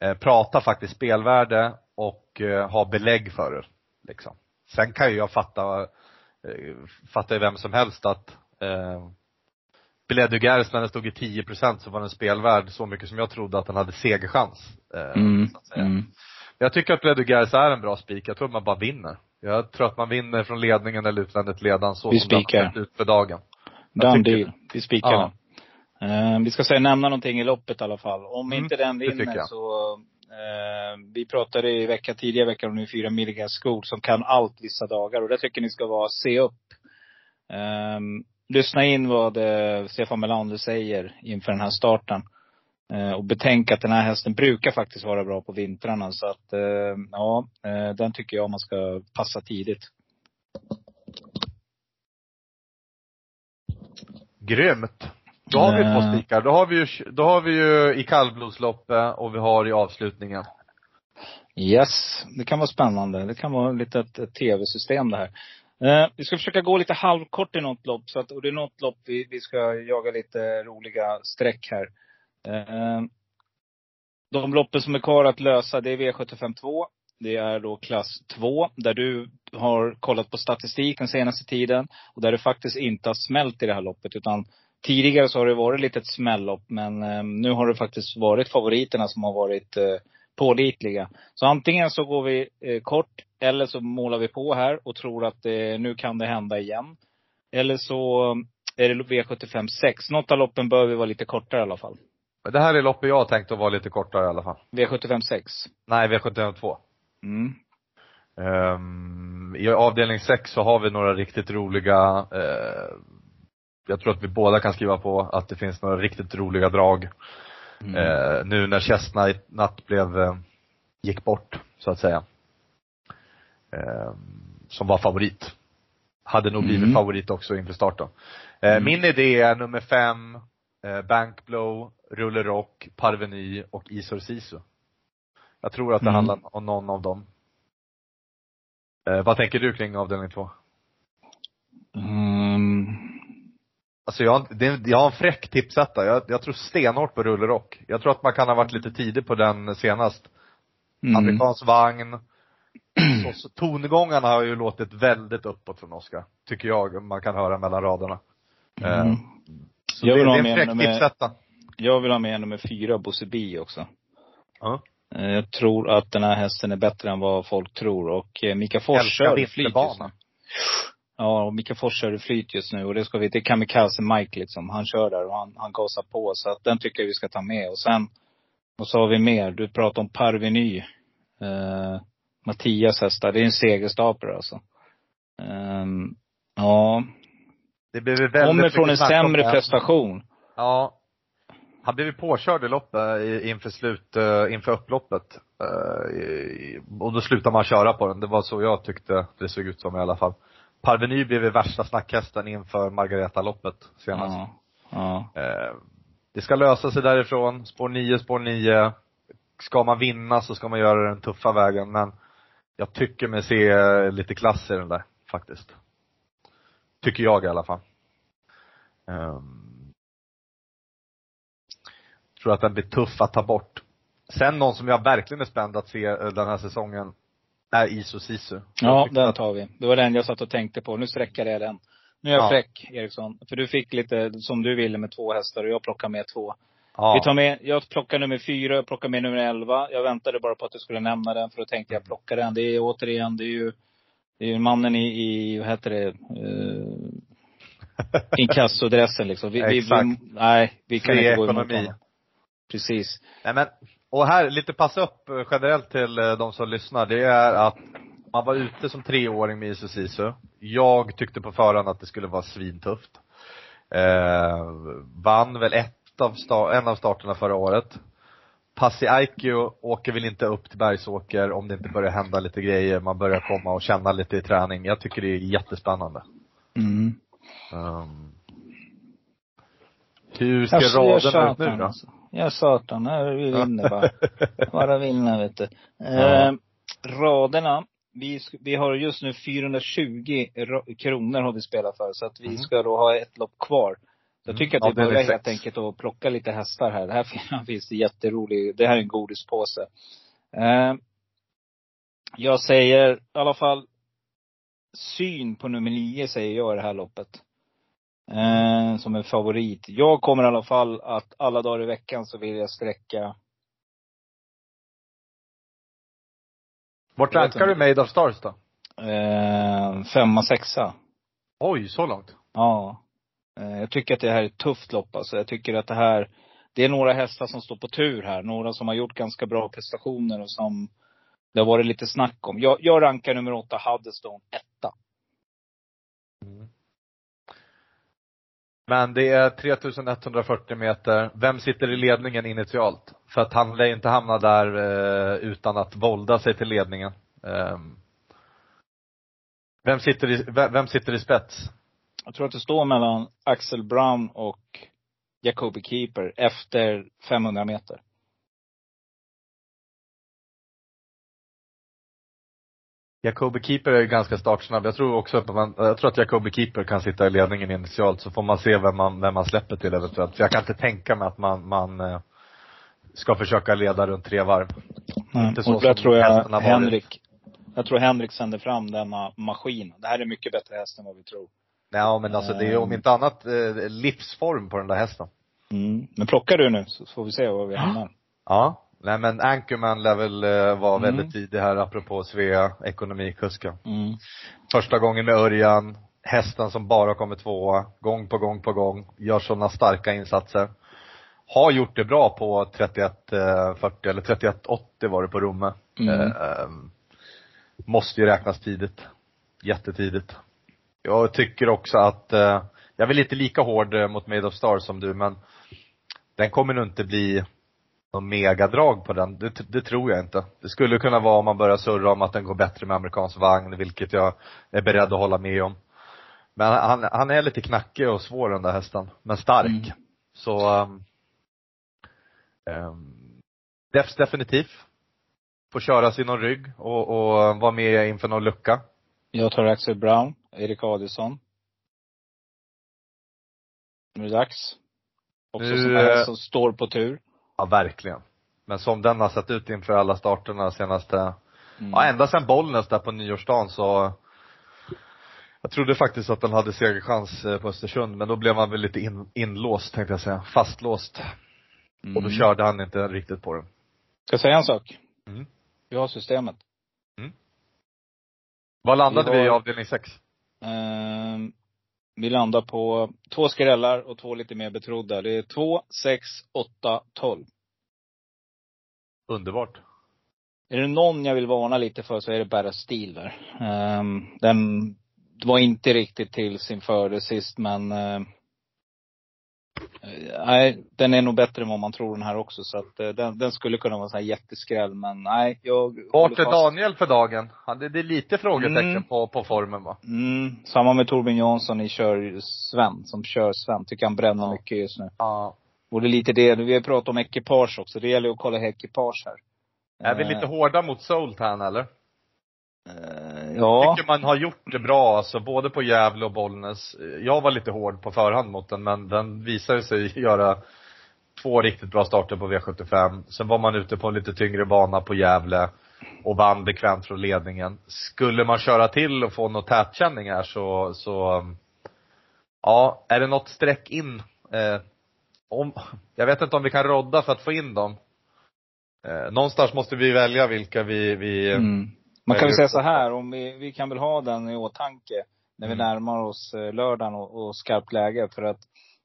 eh, prata faktiskt spelvärde och eh, ha belägg för det. Liksom. Sen kan ju jag fatta, eh, fatta vem som helst att eh, Billet du Gers när den stod i 10% så var den spelvärd så mycket som jag trodde att den hade segerchans. Eh, Mm. så att säga. Mm. Jag tycker att Billet du Gers är en bra spik. Jag tror att man bara vinner. Jag tror att man vinner från ledningen eller utvändigt ledan så Vi som det har spikar. sett ut för dagen. Done deal. Vi spikar Ja. den. Eh, vi ska säga, nämna någonting i loppet i alla fall. Om Mm, inte den det vinner så, eh, vi pratade i vecka, tidigare veckan om nu fyra milligram skor som kan allt vissa dagar. Och det tycker ni ska vara, se upp. Ehm, lyssna in vad eh, Stefan Melander säger inför den här starten. Eh, och betänk att den här hästen brukar faktiskt vara bra på vintrarna. Så att, eh, ja, eh, den tycker jag man ska passa tidigt. Grymt. Då har vi två spikar. Då har vi ju, då har vi ju i kallblodsloppet och vi har i avslutningen. Yes, det kan vara spännande. Det kan vara lite ett, ett tv-system det här. Eh, vi ska försöka gå lite halvkort i något lopp. Så att, och det är något lopp vi, vi ska jaga lite roliga streck här. Eh, de loppen som är kvar att lösa, det är V75 2. Det är då klass 2, där du har kollat på statistik den senaste tiden. Och där det faktiskt inte har smält i det här loppet. Utan tidigare så har det varit lite ett smällopp. Men eh, nu har det faktiskt varit favoriterna som har varit eh, pålitliga. Så antingen så går vi eh, kort, eller så målar vi på här och tror att eh, nu kan det hända igen. Eller så eh, är det V75 6. Något av loppen bör vi vara lite kortare i alla fall. Det här är loppet jag har tänkt att vara lite kortare i alla fall. V75 6. Nej, V752. Mm. Um, I avdelning 6 så har vi några riktigt roliga, eh, jag tror att vi båda kan skriva på att det finns några riktigt roliga drag. Mm. Eh, nu när Chestnut blev, eh, gick bort, så att säga. Eh, som var favorit. Hade nog blivit Mm. favorit också inför starten. Mm. Min idé är nummer fem, eh, Bankblow, Rulle Rock, Parveny och Isor Sisu. Jag tror att det Mm. handlar om någon av dem. Eh, vad tänker du kring avdelning två? Mm. Alltså jag, det, jag har en fräck tipsetta. Jag, jag tror stenhårt på Rulle Rock. Jag tror att man kan ha varit lite tidig på den senast. Mm. Amerikansk vagn. Så, så tongångarna har ju låtit väldigt uppåt från Oskar. Tycker jag, man kan höra mellan raderna. Eh, Mm. Så Jag vill det ha är med en tipsetta. Jag vill ha med nummer fyra, Bosse Bi också. Ja. Eh, Jag tror att den här hästen är bättre än vad folk tror. Och eh, Mika Fors kör i flyt just nu. Ja, och Mika Fors kör i flyt just nu. Och det ska vi, det är Kamikaze Mike liksom. Han kör där och han, han gasar på. Så att den tycker jag vi ska ta med. Och sen, vad sa vi mer? Du pratade om Parveny. Eh, Mattias hästar. Det är en segerstapel alltså. Ehm, ja. Det blev väldigt Kommer från en sämre prestation. Ja. Han blev ju påkörd i loppet i- inför slut, eh, inför upploppet. Eh, Och då slutade man köra på den. Det var så jag tyckte det såg ut som i alla fall. Parveny blev ju värsta snackhästen inför Margareta-loppet senast. Ja. Ja. Eh, Det ska lösa sig därifrån. Spår 9, spår 9. Ska man vinna så ska man göra den tuffa vägen men jag tycker mig se lite klass i den där faktiskt. Tycker jag i alla fall. Um, tror att den blir tuff att ta bort. Sen någon som jag verkligen är spänd att se eh, den här säsongen är Iso Sisu. Ja, den tar vi. Det var den jag satt och tänkte på. Nu sträckade jag den. Nu är jag Ja. fräck, Eriksson. För du fick lite som du ville med två hästar och jag plockar med två. Ja. Vi tar med, jag plockar nummer fyra, jag plockar med nummer elva. Jag väntade bara på att du skulle nämna den för då tänkte jag plocka den. Det är återigen, det är ju, det är ju mannen i, i vad heter det, uh, inkassodressen liksom. Vi, vi, vi, Exakt. nej, vi kan Fri inte gå emot honom. Precis. Nej men, och här, lite pass upp eh, generellt till eh, de som lyssnar. Det är att man var ute som treåring med Sisu. Jag tyckte på förhand att det skulle vara svintufft. Eh, vann väl ett av sta- en av starterna förra året. Passi Aikio åker väl inte upp till Bergsåker om det inte börjar hända lite grejer. Man börjar komma och känna lite i träning. Jag tycker det är jättespännande. Mm. Um, hur ska Jag, raden ut nu då? alltså. Jag satan, här vi vinner bara. Bara vinna vet du. Ja. Eh, raderna. Vi, vi har just nu 420 ra- kronor har vi spelat för. Så att vi Mhm. ska då ha ett lopp kvar. Så jag Mm. tycker att vi Ja, börjar helt enkelt att plocka lite hästar här. Det här fin- finns det jätterolig, det här är en godispåse. Eh, jag säger i alla fall syn på nummer nio säger jag i det här loppet. Eh, som en favorit. Jag kommer i alla fall att alla dagar i veckan så vill jag sträcka Vart Jag rankar du. Made of Stars då? eh, femma, sexa. Oj, så långt? Ja. Eh, jag tycker att det här är ett tufft lopp alltså. Jag tycker att det här, det är några hästar som står på tur här. Några som har gjort ganska bra prestationer och som det har varit lite snack om. Jag, jag rankar nummer åtta, Huddestone, etta. Mm. Men det är 3140 meter. Vem sitter i ledningen initialt? För att han lär ju inte hamna där eh, utan att volda sig till ledningen. Eh, vem, sitter i, vem sitter i spets? Jag tror att det står mellan Axel Brown och Jacobi Keeper efter 500 meter. Jacobi Keeper är ju ganska startsnabb. Jag tror också att man, jag tror att Jacobi Keeper kan sitta i ledningen initialt så får man se vem man, vem man släpper till eventuellt. För jag kan inte tänka mig att man, man eh, ska försöka leda runt tre varv. Inte så och där tror jag har varit. Henrik, jag tror Henrik sänder fram denna maskin. Det här är mycket bättre häst än vad vi tror. Ja men alltså det är om Ehm. inte annat eh, livsform på den där hästen. Mm. Men plockar du nu så får vi se var vi hamnar. Ja. Nej men Anchorman lär väl eh, vara Mm. väldigt tidig här apropå Svea ekonomikusken. Mm. Första gången med Örjan, hästen som bara kommer tvåa, gång på gång på gång, gör sådana starka insatser. Har gjort det bra på 31.40 eller 31.80 var det på Romme. Mm. Eh, ehm, måste ju räknas tidigt. Jättetidigt. Jag tycker också att, eh, jag är väl inte lika hård eh, mot Made of Stars som du men den kommer nog inte bli någon megadrag på den. Det, det tror jag inte. Det skulle kunna vara om man börjar surra om att den går bättre med amerikansk vagn, vilket jag är beredd att hålla med om. Men han, han är lite knackig och svår den där hästen, men stark. Mm. Så um, um, Defs definitivt. Får köra sin någon rygg och, och vara med inför någon lucka. Jag tar Axel Brown, Erik Adielsson. Nu är det dags. Också Nu, sådana här eh, som står på tur. Ja, verkligen. Men som den har sett ut inför alla starterna senaste, Mm. ja ända sedan Bollnäs där på nyårsdagen så jag trodde faktiskt att den hade segerchans eh, på Östersund, men då blev man väl lite in, inlåst tänkte jag säga. Fastlåst. Mm. Och då körde han inte riktigt på den. Ska jag säga en sak? Mm. Vi har systemet. Vad landade Vi vi, har- i avdelning 6? Ehm, vi landar på två skrällar och två lite mer betrodda. Det är två, sex, åtta, tolv. Underbart. Är det någon jag vill varna lite för så är det Barra Steel där. Ehm, den var inte riktigt till sin fördel sist men ehm, eh, Nej, den är nog bättre än vad man tror den här också. Så att eh, den, den skulle kunna vara en sån här jätteskräll. Men nej, jag Vart är. Daniel för dagen? Han, det, det är lite frågetecken Mm. på, på formen va? Mm, samma med Torbjörn Jansson i kör Sven, som kör Sven. Tycker han bränner Ja. mycket just nu. Ja. Och det är lite det, vi har pratat om ekipage också. Det gäller att kolla ekipage här. Är vi Eh, lite hårda mot Soltan eller? Eh, ja. tycker man har gjort det bra alltså, både på Gävle och Bollnäs. Jag var lite hård på förhand mot den, men den visade sig göra två riktigt bra starter på V75. Sen var man ute på en lite tyngre bana på Gävle. och vann bekvämt från ledningen. Skulle man köra till och få något tätkänning här så, så ja, är det något streck in eh, om, jag vet inte om vi kan rodda för att få in dem. Eh, någonstans måste vi välja vilka vi, vi Mm. Man kan väl säga så här, om vi, vi kan väl ha den i åtanke när vi Mm. närmar oss eh, lördagen och, och skarpt läge. För att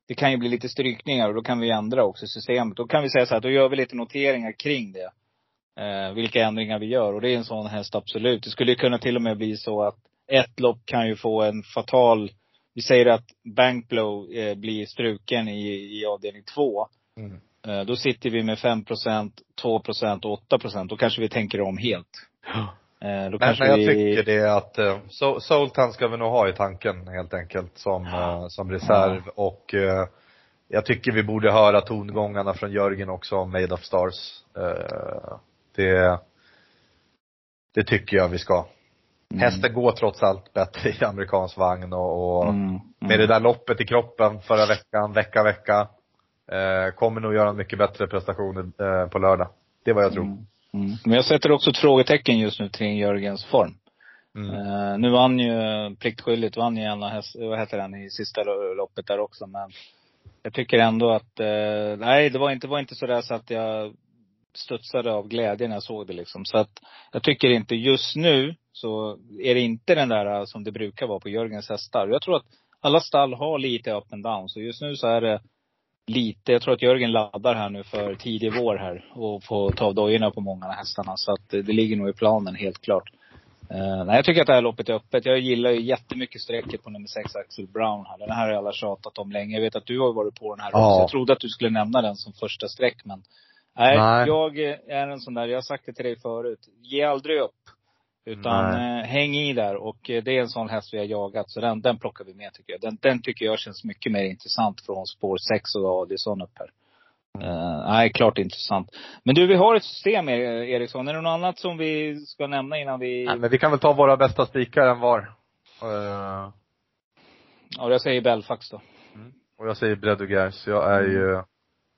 det kan ju bli lite strykningar och då kan vi ändra också systemet. Då kan vi säga så här, då gör vi lite noteringar kring det. Eh, vilka ändringar vi gör. Och det är en sån häst absolut. Det skulle ju kunna till och med bli så att ett lopp kan ju få en fatal, vi säger att Bankblow eh, blir struken i, i avdelning två. Mm. Eh, då sitter vi med 5% 2 och 8% Då kanske vi tänker om helt. Eh, då Men, kanske men jag vi... tycker det är att, eh, so, Sultan ska vi nog ha i tanken helt enkelt som, eh, som reserv och eh, jag tycker vi borde höra tongångarna från Jörgen också om Made of Stars. Eh, det, det tycker jag vi ska. Mm. Hästen går trots allt bättre i amerikansk vagn och, och Mm. Mm. med det där loppet i kroppen förra veckan, vecka, vecka, eh, kommer nog göra en mycket bättre prestation eh, på lördag. Det är vad jag tror. Mm. Men jag sätter också ett frågetecken just nu kring Jörgens form. Mm. Eh, nu vann ju, pliktskyldigt vann ju av häst, vad heter den, i sista lo- loppet där också. Men jag tycker ändå att, eh, nej det var inte, var inte sådär så att jag studsade av glädje när jag såg det liksom. Så att jag tycker inte, just nu så är det inte den där eh, som det brukar vara på Jörgens hästar. Jag tror att alla stall har lite up and down. Så just nu så är det lite, jag tror att Jörgen laddar här nu för tidig vår här. Och får ta av dojorna på många av hästarna. Så att det, ligger nog i planen helt klart. Eh, nej, jag tycker att det här loppet är öppet. Jag gillar ju jättemycket strecket på nummer sex, Axel Brown här. Den här har alla tjatat om länge. Jag vet att du har varit på den här Ja. också. Jag trodde att du skulle nämna den som första streck, men nej, Nej. jag är en sån där, jag har sagt det till dig förut. Ge aldrig upp. Utan Nej. eh, häng i där. Och eh, det är en sån häst vi har jagat. Så den, den plockar vi med tycker jag. Den, den tycker jag känns mycket mer intressant från spår 6 och Adielsson upp här. Eh, nej, klart intressant. Men du, vi har ett system E- Eriksson. Är det något annat som vi ska nämna innan vi... Nej, men vi kan väl ta våra bästa spikar en var. Eh, Ja, jag säger Belfax då. och jag säger Bredugers. Jag är ju,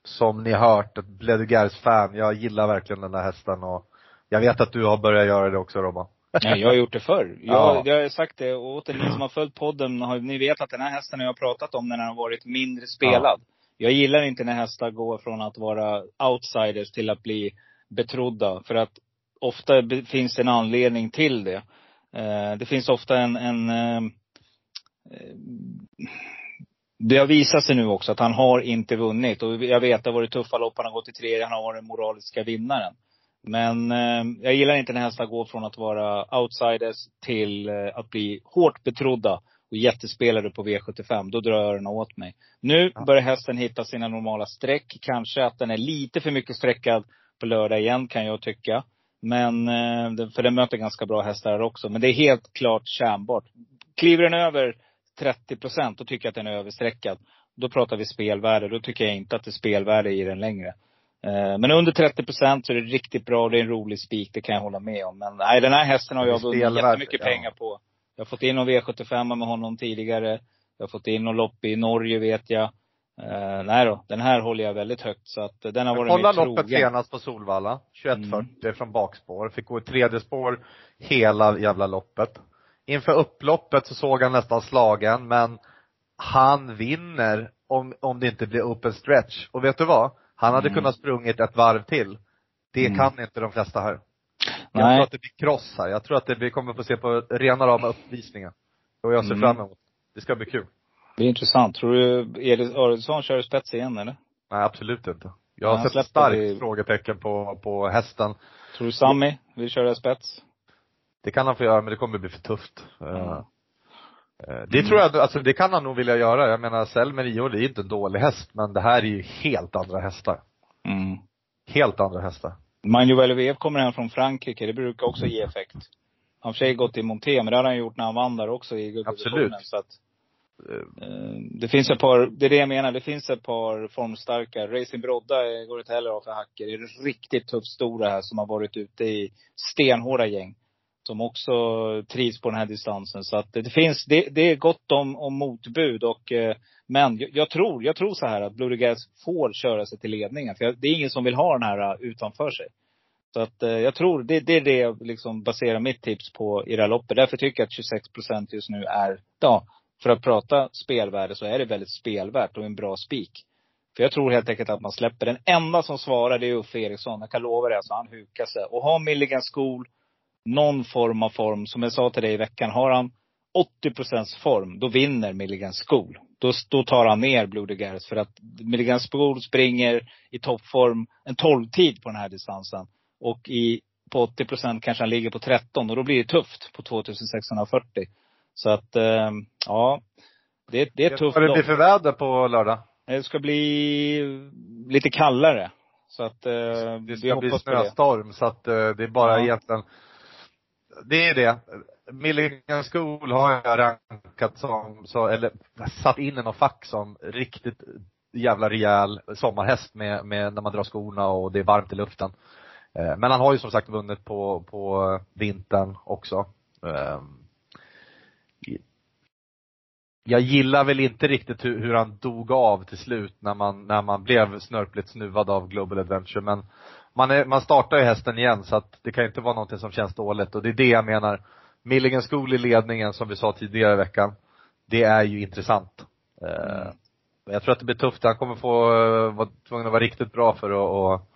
som ni hört, ett Bredugers-fan. Jag gillar verkligen den där hästen och jag vet att du har börjat göra det också Robban. Nej, jag har gjort det förr. Jag, Ja. jag har sagt det och åt er ni som har följt podden, har, ni vet att den här hästen har jag pratat om när den har varit mindre spelad. Jag gillar inte när hästar går från att vara outsiders till att bli betrodda. För att ofta finns en anledning till det. Eh, det finns ofta en, en eh, eh, det har visat sig nu också att han har inte vunnit. Och jag vet, det har varit tuffa lopp. Han har gått i tredje. Han har varit den moraliska vinnaren. Men eh, jag gillar inte när hästar går från att vara outsiders till eh, att bli hårt betrodda och jättespelare på V75. Då drar öronen åt mig. Nu Ja. börjar hästen hitta sina normala streck. Kanske att den är lite för mycket streckad på lördag igen kan jag tycka. Men, eh, för den möter ganska bra hästar här också. Men det är helt klart kärnbart. Kliver den över 30 procent, då tycker jag att den är överstreckad. Då pratar vi spelvärde. Då tycker jag inte att det är spelvärde i den längre. Eh, Men under 30 procent så är det riktigt bra. Det är en rolig spik, det kan jag hålla med om. Men nej, den här hästen har jag vunnit jättemycket ja. pengar på. Jag har fått in någon V75 med honom tidigare. Jag har fått in någon lopp i Norge vet jag. Eh, nej då, den här håller jag väldigt högt. Så att eh, den har Men varit kolla loppet trogen. senast på Solvalla. 21.40 från bakspår. Fick gå i tredje spår hela jävla loppet. Inför upploppet så såg han nästan slagen, men han vinner om, om det inte blir open stretch. Och vet du vad? Han hade Mm. kunnat sprungit ett varv till. Det Mm. kan inte de flesta här. Jag Nej. tror att det blir kross här. Jag tror att det, vi kommer få se på rena rama uppvisningar. Och jag ser Mm. fram emot. Det ska bli kul. Det är intressant. Tror du Elis Arvidsson kör spets igen eller? Nej, absolut inte. Jag Ja, har sett starkt det- frågetecken på, på hästen. Tror du Sami vill köra spets? Det kan han få göra, men det kommer bli för tufft. Mm. Eh, Det tror jag, alltså det kan han nog vilja göra. Jag menar, Selmer Io, det är inte en dålig häst, men det här är ju helt andra hästar. Mm. Helt andra hästar. Manuel Vev kommer hem från Frankrike. Det brukar också ge effekt. Han har i för sig gått i monté, men det hade han gjort när han vann där också i. Absolut. Så att, Eh, eh, det finns ett par, det är det jag menar, det finns ett par formstarka. Racing Brodda går inte heller av för hacker. Det är riktigt tufft stora här som har varit ute i stenhårda gäng. Som också trivs på den här distansen. Så att det, finns, det, det är gott om, om motbud och eh, men jag, jag tror, jag tror så här att Bloody Gas får köra sig till ledningen. För jag, det är ingen som vill ha den här eh, utanför sig. Så att eh, jag tror, det, det är det jag liksom baserar mitt tips på i det här loppet. Därför tycker jag att 26 procent just nu är, ja, för att prata spelvärde så är det väldigt spelvärt och en bra spik. För jag tror helt enkelt att man släpper. Den enda som svarar det är Uffe Eriksson. Jag kan lova det. Alltså han hukar sig. Och har Milligan School någon form av form, som jag sa till dig i veckan, har han 80 procents form, då vinner Milligan School. Då, då tar han ner Blue Gares för att Milligan School springer i toppform en 12-tid på den här distansen. Och i, på 80 procent kanske han ligger på 13 och då blir det tufft på 2640. Så att, eh, ja. Det, det är tufft Vad det blir för väder på lördag? Det ska bli lite kallare. Så att eh, Det vi ska bli snöstorm så att eh, det är bara Ja. egentligen det är det. Milligan School har jag rankat som, så, eller satt in i något fack som riktigt jävla rejäl sommarhäst med, med när man drar skorna och det är varmt i luften. Eh, Men han har ju som sagt vunnit på, på vintern också. Ehm, jag gillar väl inte riktigt hur, hur han dog av till slut när man, när man blev snörpligt snuvad av Global Adventure men man, är, man startar ju hästen igen så att det kan ju inte vara någonting som känns dåligt och det är det jag menar. Milligan School i ledningen som vi sa tidigare i veckan. Det är ju intressant. Mm. Jag tror att det blir tufft. Han kommer få eh, vara tvungen att vara riktigt bra för att, att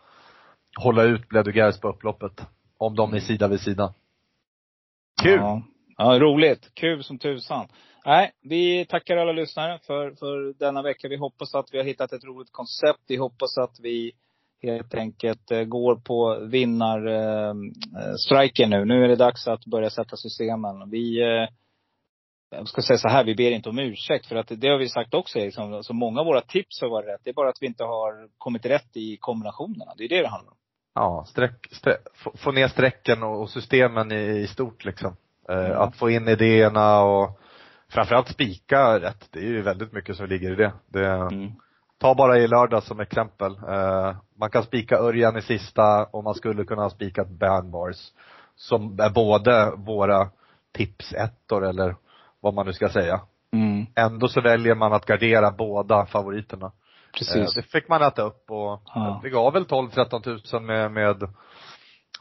hålla ut Bledugers på upploppet. Om de är sida vid sida. Kul! Ja. ja, roligt. Kul som tusan. Nej, vi tackar alla lyssnare för, för denna vecka. Vi hoppas att vi har hittat ett roligt koncept. Vi hoppas att vi helt enkelt eh, går på vinnarstriken nu. Nu är det dags att börja sätta systemen. Vi, eh, jag ska säga så här, vi ber inte om ursäkt. För att det har vi sagt också. Liksom, så många av våra tips har varit rätt. Det är bara att vi inte har kommit rätt i kombinationerna. Det är det det handlar om. Ja, streck, streck, få, ner strecken och, systemen i, i stort liksom. Eh, Mm. Att få in idéerna och framförallt spika rätt. Det är ju väldigt mycket som ligger i det. det Mm. Ta bara i lördag som exempel. Eh, man kan spika Örjan i sista och man skulle kunna ha spikat Bang Bars. Som är både våra tipsettor eller vad man nu ska säga. Mm. Ändå så väljer man att gardera båda favoriterna. Eh, Precis. det fick man äta upp och Ja. det gav väl 12-13 tusen med, med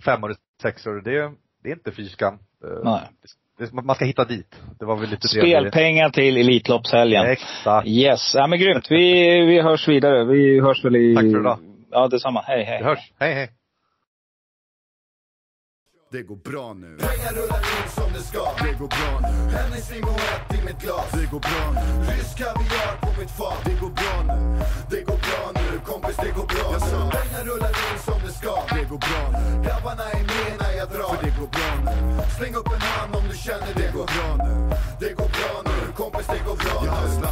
femmor och sexor. Det, det är inte fy skam. Eh, Nej. Det, man ska hitta dit. Det var väl lite det. Spelpengar till Elitloppshelgen. Exakt. Yes, ja men grymt. Vi, vi hörs vidare. Vi hörs väl i... Tack för idag. Ja, detsamma. Hej, hej. Vi hörs. Hej hej. Det går bra nu. Pengar rullar in som det ska. Det går bra nu. Hennes limoett i mitt glas. Det går bra nu. Rysk kaviar på mitt fat. Det går bra nu. Det går bra nu. Kompis, det går bra nu. Pengar rullar in som det ska. Det går bra nu. Grabbarna är med när jag drar. För det går bra nu. Släng upp en hand om du känner det. går bra nu. Det går bra nu. Kompis, det går bra nu.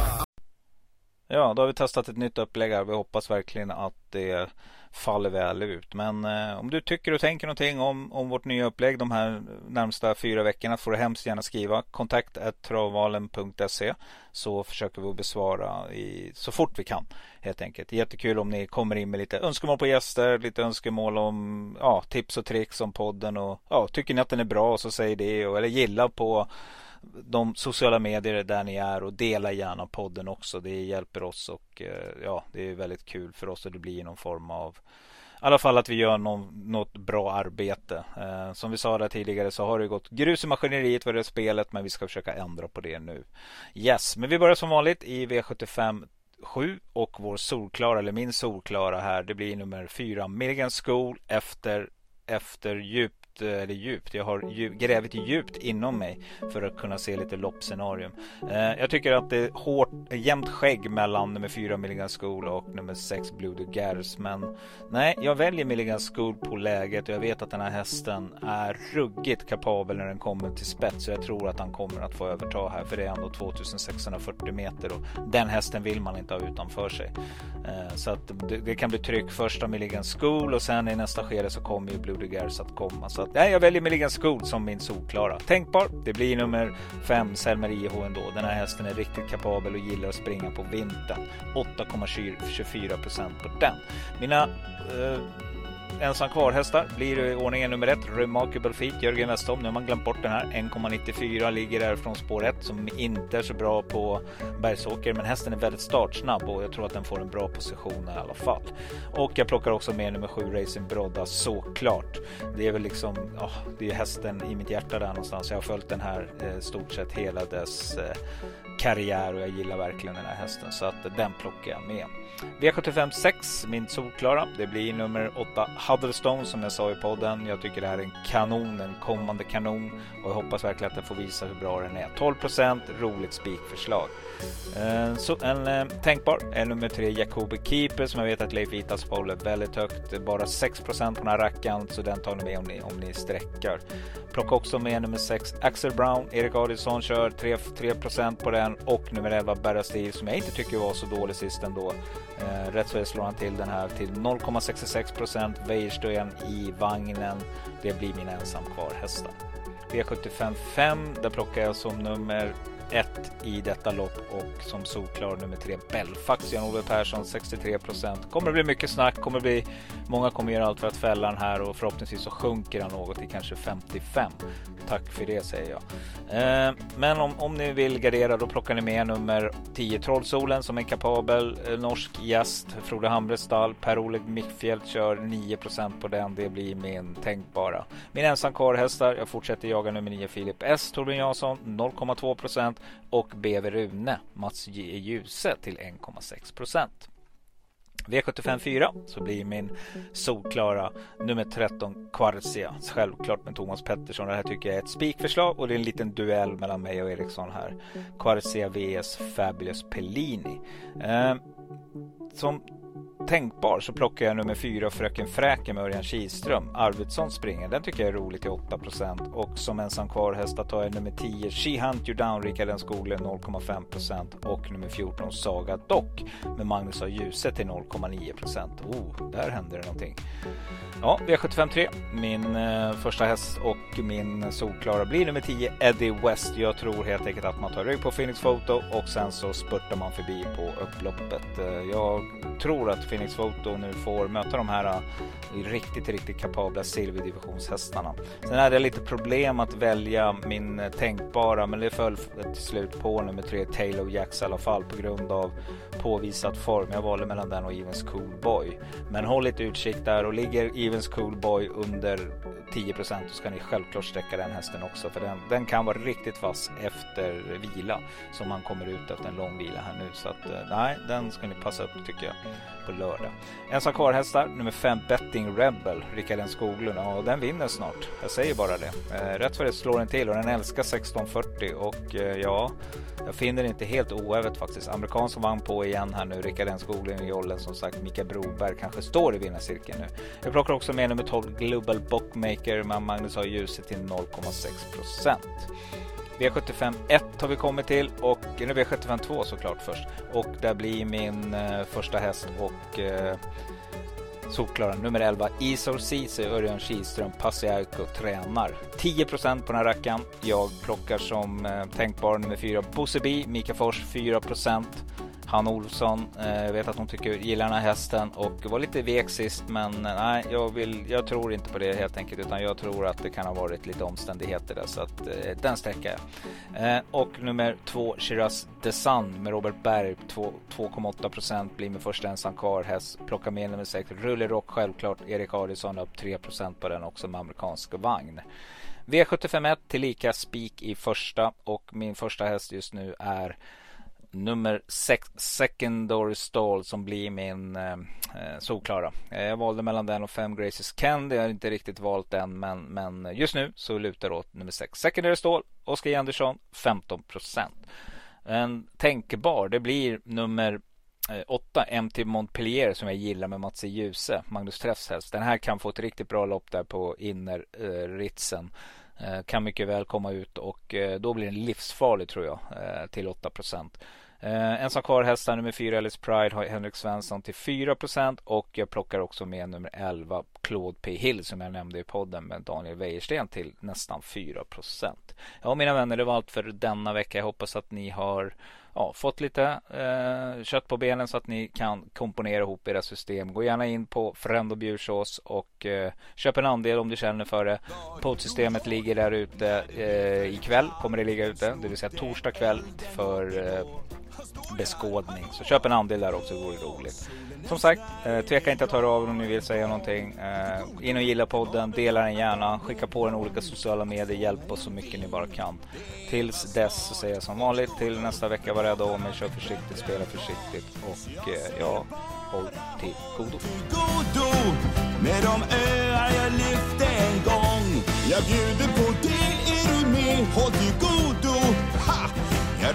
Ja, då har vi testat ett nytt upplägg här. Vi hoppas verkligen att det faller väl ut. Men eh, om du tycker och tänker någonting om, om vårt nya upplägg de här närmsta fyra veckorna får du hemskt gärna skriva kontakt travvalen.se så försöker vi besvara i, så fort vi kan helt enkelt. Jättekul om ni kommer in med lite önskemål på gäster, lite önskemål om ja, tips och tricks om podden och ja, tycker ni att den är bra så säg det och, eller gilla på de sociala medier där ni är och dela gärna podden också. Det hjälper oss och eh, ja, det är väldigt kul för oss och det blir någon form av i alla fall att vi gör någon, något bra arbete. Eh, som vi sa där tidigare så har det gått grus i maskineriet vad det spelet men vi ska försöka ändra på det nu. Yes, men vi börjar som vanligt i V75 7 och vår solklara, eller min solklara här, det blir nummer 4 Milligan School efter, efter djup djupt eh, eller djupt. Jag har djup, grävt djupt inom mig för att kunna se lite loppscenarium. Eh, jag tycker att det är hårt, jämnt skägg mellan nummer 4 Milligan School och nummer 6 Blue de Gers. Men nej, jag väljer Milligan School på läget och jag vet att den här hästen är ruggigt kapabel när den kommer till spets. Så jag tror att han kommer att få överta här för det är ändå 2640 meter och den hästen vill man inte ha utanför sig. Eh, så att det, det kan bli tryck första Milligan School och sen i nästa skede så kommer ju Blue de Gers att komma. Så att, nej, jag väljer Milligan School som min solklara. Tänkbar. Det blir nummer 5 Selmer IH ändå. Den här hästen är riktigt kapabel och gillar att springa på vintern. 8,24 procent på den. Mina eh, ensam kvar-hästar blir i ordningen nummer ett. Remarkable Feet, Jörgen Westholm. Nu har man glömt bort den här. 1,94 ligger där från spår 1 som inte är så bra på Bergsåker. Men hästen är väldigt startsnabb och jag tror att den får en bra position i alla fall. Och jag plockar också med nummer 7 Racing Brodda såklart. Det är väl liksom, ja, det är hästen i mitt hjärta där någonstans. Jag har följt den här eh, stort sett hela dess eh, karriär och jag gillar verkligen den här hästen så att den plockar jag med. V75 6, min solklara. Det blir nummer 8 Huddlestone som jag sa i podden. Jag tycker det här är en kanon, en kommande kanon och jag hoppas verkligen att den får visa hur bra den är. 12% roligt spikförslag. Eh, så en eh, tänkbar är nummer 3 Jacobi Keeper som jag vet att Leif Itas håller väldigt högt. Bara 6% på den här rackaren så den tar ni med om ni, om ni sträckar. Plocka också med nummer 6 Axel Brown. Erik Adielsson kör 3, 3 på den och nummer 11 Berra Steve som jag inte tycker var så dålig sist ändå. Eh, rätt så slår han till den här till 0,66 procent. Wejersten i vagnen. Det blir mina ensam kvar hästar. V75 5, där plockar jag som nummer ett i detta lopp och som solklar nummer tre Belfax Jan-Ove Persson 63 procent. Kommer det bli mycket snack, kommer det bli många kommer göra allt för att fälla den här och förhoppningsvis så sjunker han något till kanske 55. Tack för det säger jag. Eh, men om, om ni vill gardera då plockar ni med nummer 10 Trollsolen som en kapabel eh, norsk gäst. Frode Hamres stall. Per-Oleg Mickfjält kör 9 procent på den. Det blir min tänkbara. Min ensam hästar. Jag fortsätter jaga nummer 9 Filip S. Torbjörn Jansson 0,2 och BV Rune Mats Djuse till 1,6% V75 4 så blir min solklara nummer 13 Quarzia. Självklart med Thomas Pettersson. Det här tycker jag är ett spikförslag och det är en liten duell mellan mig och Eriksson här. Quarzia vs Fabulous Pellini. Eh, som tänkbar så plockar jag nummer fyra Fröken Fräken med Örjan Kihlström. Arvidsson springer. Den tycker jag är rolig till 8 och som ensam kvar hästar tar jag nummer 10 She Hunt You Down Rickard Skogle 0,5% och nummer 14 Saga Dock med Magnus A. Djuse till 0,9% Oh, där händer det någonting. Ja, V753, Min eh, första häst och min solklara blir nummer 10 Eddie West. Jag tror helt enkelt att man tar rygg på Phoenix Photo och sen så spurtar man förbi på upploppet. Eh, jag tror att Phoenix Photo nu får möta de här eh, riktigt, riktigt kapabla silverdivisionshästarna. Sen hade jag lite problem att välja min eh, tänkbara, men det föll till slut på nummer tre Taylor Jacks i alla fall på grund av påvisad form. Jag valde mellan den och Evens Cool Boy. Men håll lite utkik där och ligger Evens Cool Boy under 10% så ska ni självklart sträcka den hästen också för den, den kan vara riktigt vass efter vila som man kommer ut efter en lång vila här nu så att eh, nej, den ska ni passa upp tycker jag på lördag. Ensam kvar hästar, nummer 5 Betting Rebel, Rickard N Skoglund. Ja, den vinner snart. Jag säger bara det. Eh, rätt för det slår den till och den älskar 1640 och eh, ja, jag finner det inte helt oävet faktiskt. Amerikansk vann på igen här nu. Rickard N Skoglund i jollen som sagt. Mikael Broberg kanske står i vinnarcirkeln nu. Jag plockar också med nummer 12 Global Bookmaker men Magnus har ljuset till 0,6 procent. V75 1 har vi kommit till och nu V75 2 såklart först. Och där blir min eh, första häst och eh, solklara nummer 11 Isor Ceesay Örjan Kihlström Passiaiko tränar. 10% på den här rackaren. Jag plockar som eh, tänkbar nummer 4 Bosse B Mika Fors 4 Hanna Olsson, jag vet att hon tycker, gillar den här hästen och var lite vek sist men eh, nej, jag, vill, jag tror inte på det helt enkelt utan jag tror att det kan ha varit lite omständigheter där så att eh, den sträcker jag. Eh, och nummer två Shiraz The Sun med Robert Berg 2,8 procent blir med första ensam kvar häst. Plocka med nummer 6 Rulle Rock självklart. Erik Adielsson upp 3 procent på den också med amerikansk vagn. V751 tillika spik i första och min första häst just nu är nummer 6 Secondary Stall som blir min eh, eh solklara. Eh, jag valde mellan den och 5 Graces Candy. Jag har inte riktigt valt den men, men just nu så lutar det åt nummer 6 Secondary Stall. Oskar Andersson 15 En tänkbar det blir nummer eh, 8 MT Montpellier som jag gillar med Mats e. Djuse, Magnus Träffs häst. Den här kan få ett riktigt bra lopp där på innerritsen. Eh, kan mycket väl komma ut och eh, då blir den livsfarlig tror jag till 8 Eh, ensam kvar hästar nummer 4 Alice Pride har Henrik Svensson till 4% och jag plockar också med nummer 11 Claude P Hill som jag nämnde i podden med Daniel Wäjersten till nästan 4 Ja mina vänner det var allt för denna vecka. Jag hoppas att ni har ja, fått lite eh, kött på benen så att ni kan komponera ihop era system. Gå gärna in på Frend och Bjursås och eh, köp en andel om du känner för det. Poddsystemet ligger där ute eh, ikväll. Kommer det ligga ute, det vill säga torsdag kväll för eh, beskådning. Så köp en andel där också, det vore roligt. Som sagt, eh, tveka inte att höra av er om ni vill säga någonting. Eh, in och gilla podden, dela den gärna, skicka på den olika sociala medier, hjälp oss så mycket ni bara kan. Tills dess så säger jag som vanligt, till nästa vecka var rädda om er, kör försiktigt, spela försiktigt och eh, ja, håll till godo. med de öar jag lyfte en gång. Jag bjuder på det, är du med? Håll till godo.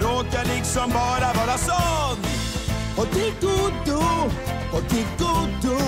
Jag råkar liksom bara vara sån. Håll till godo, håll till godo.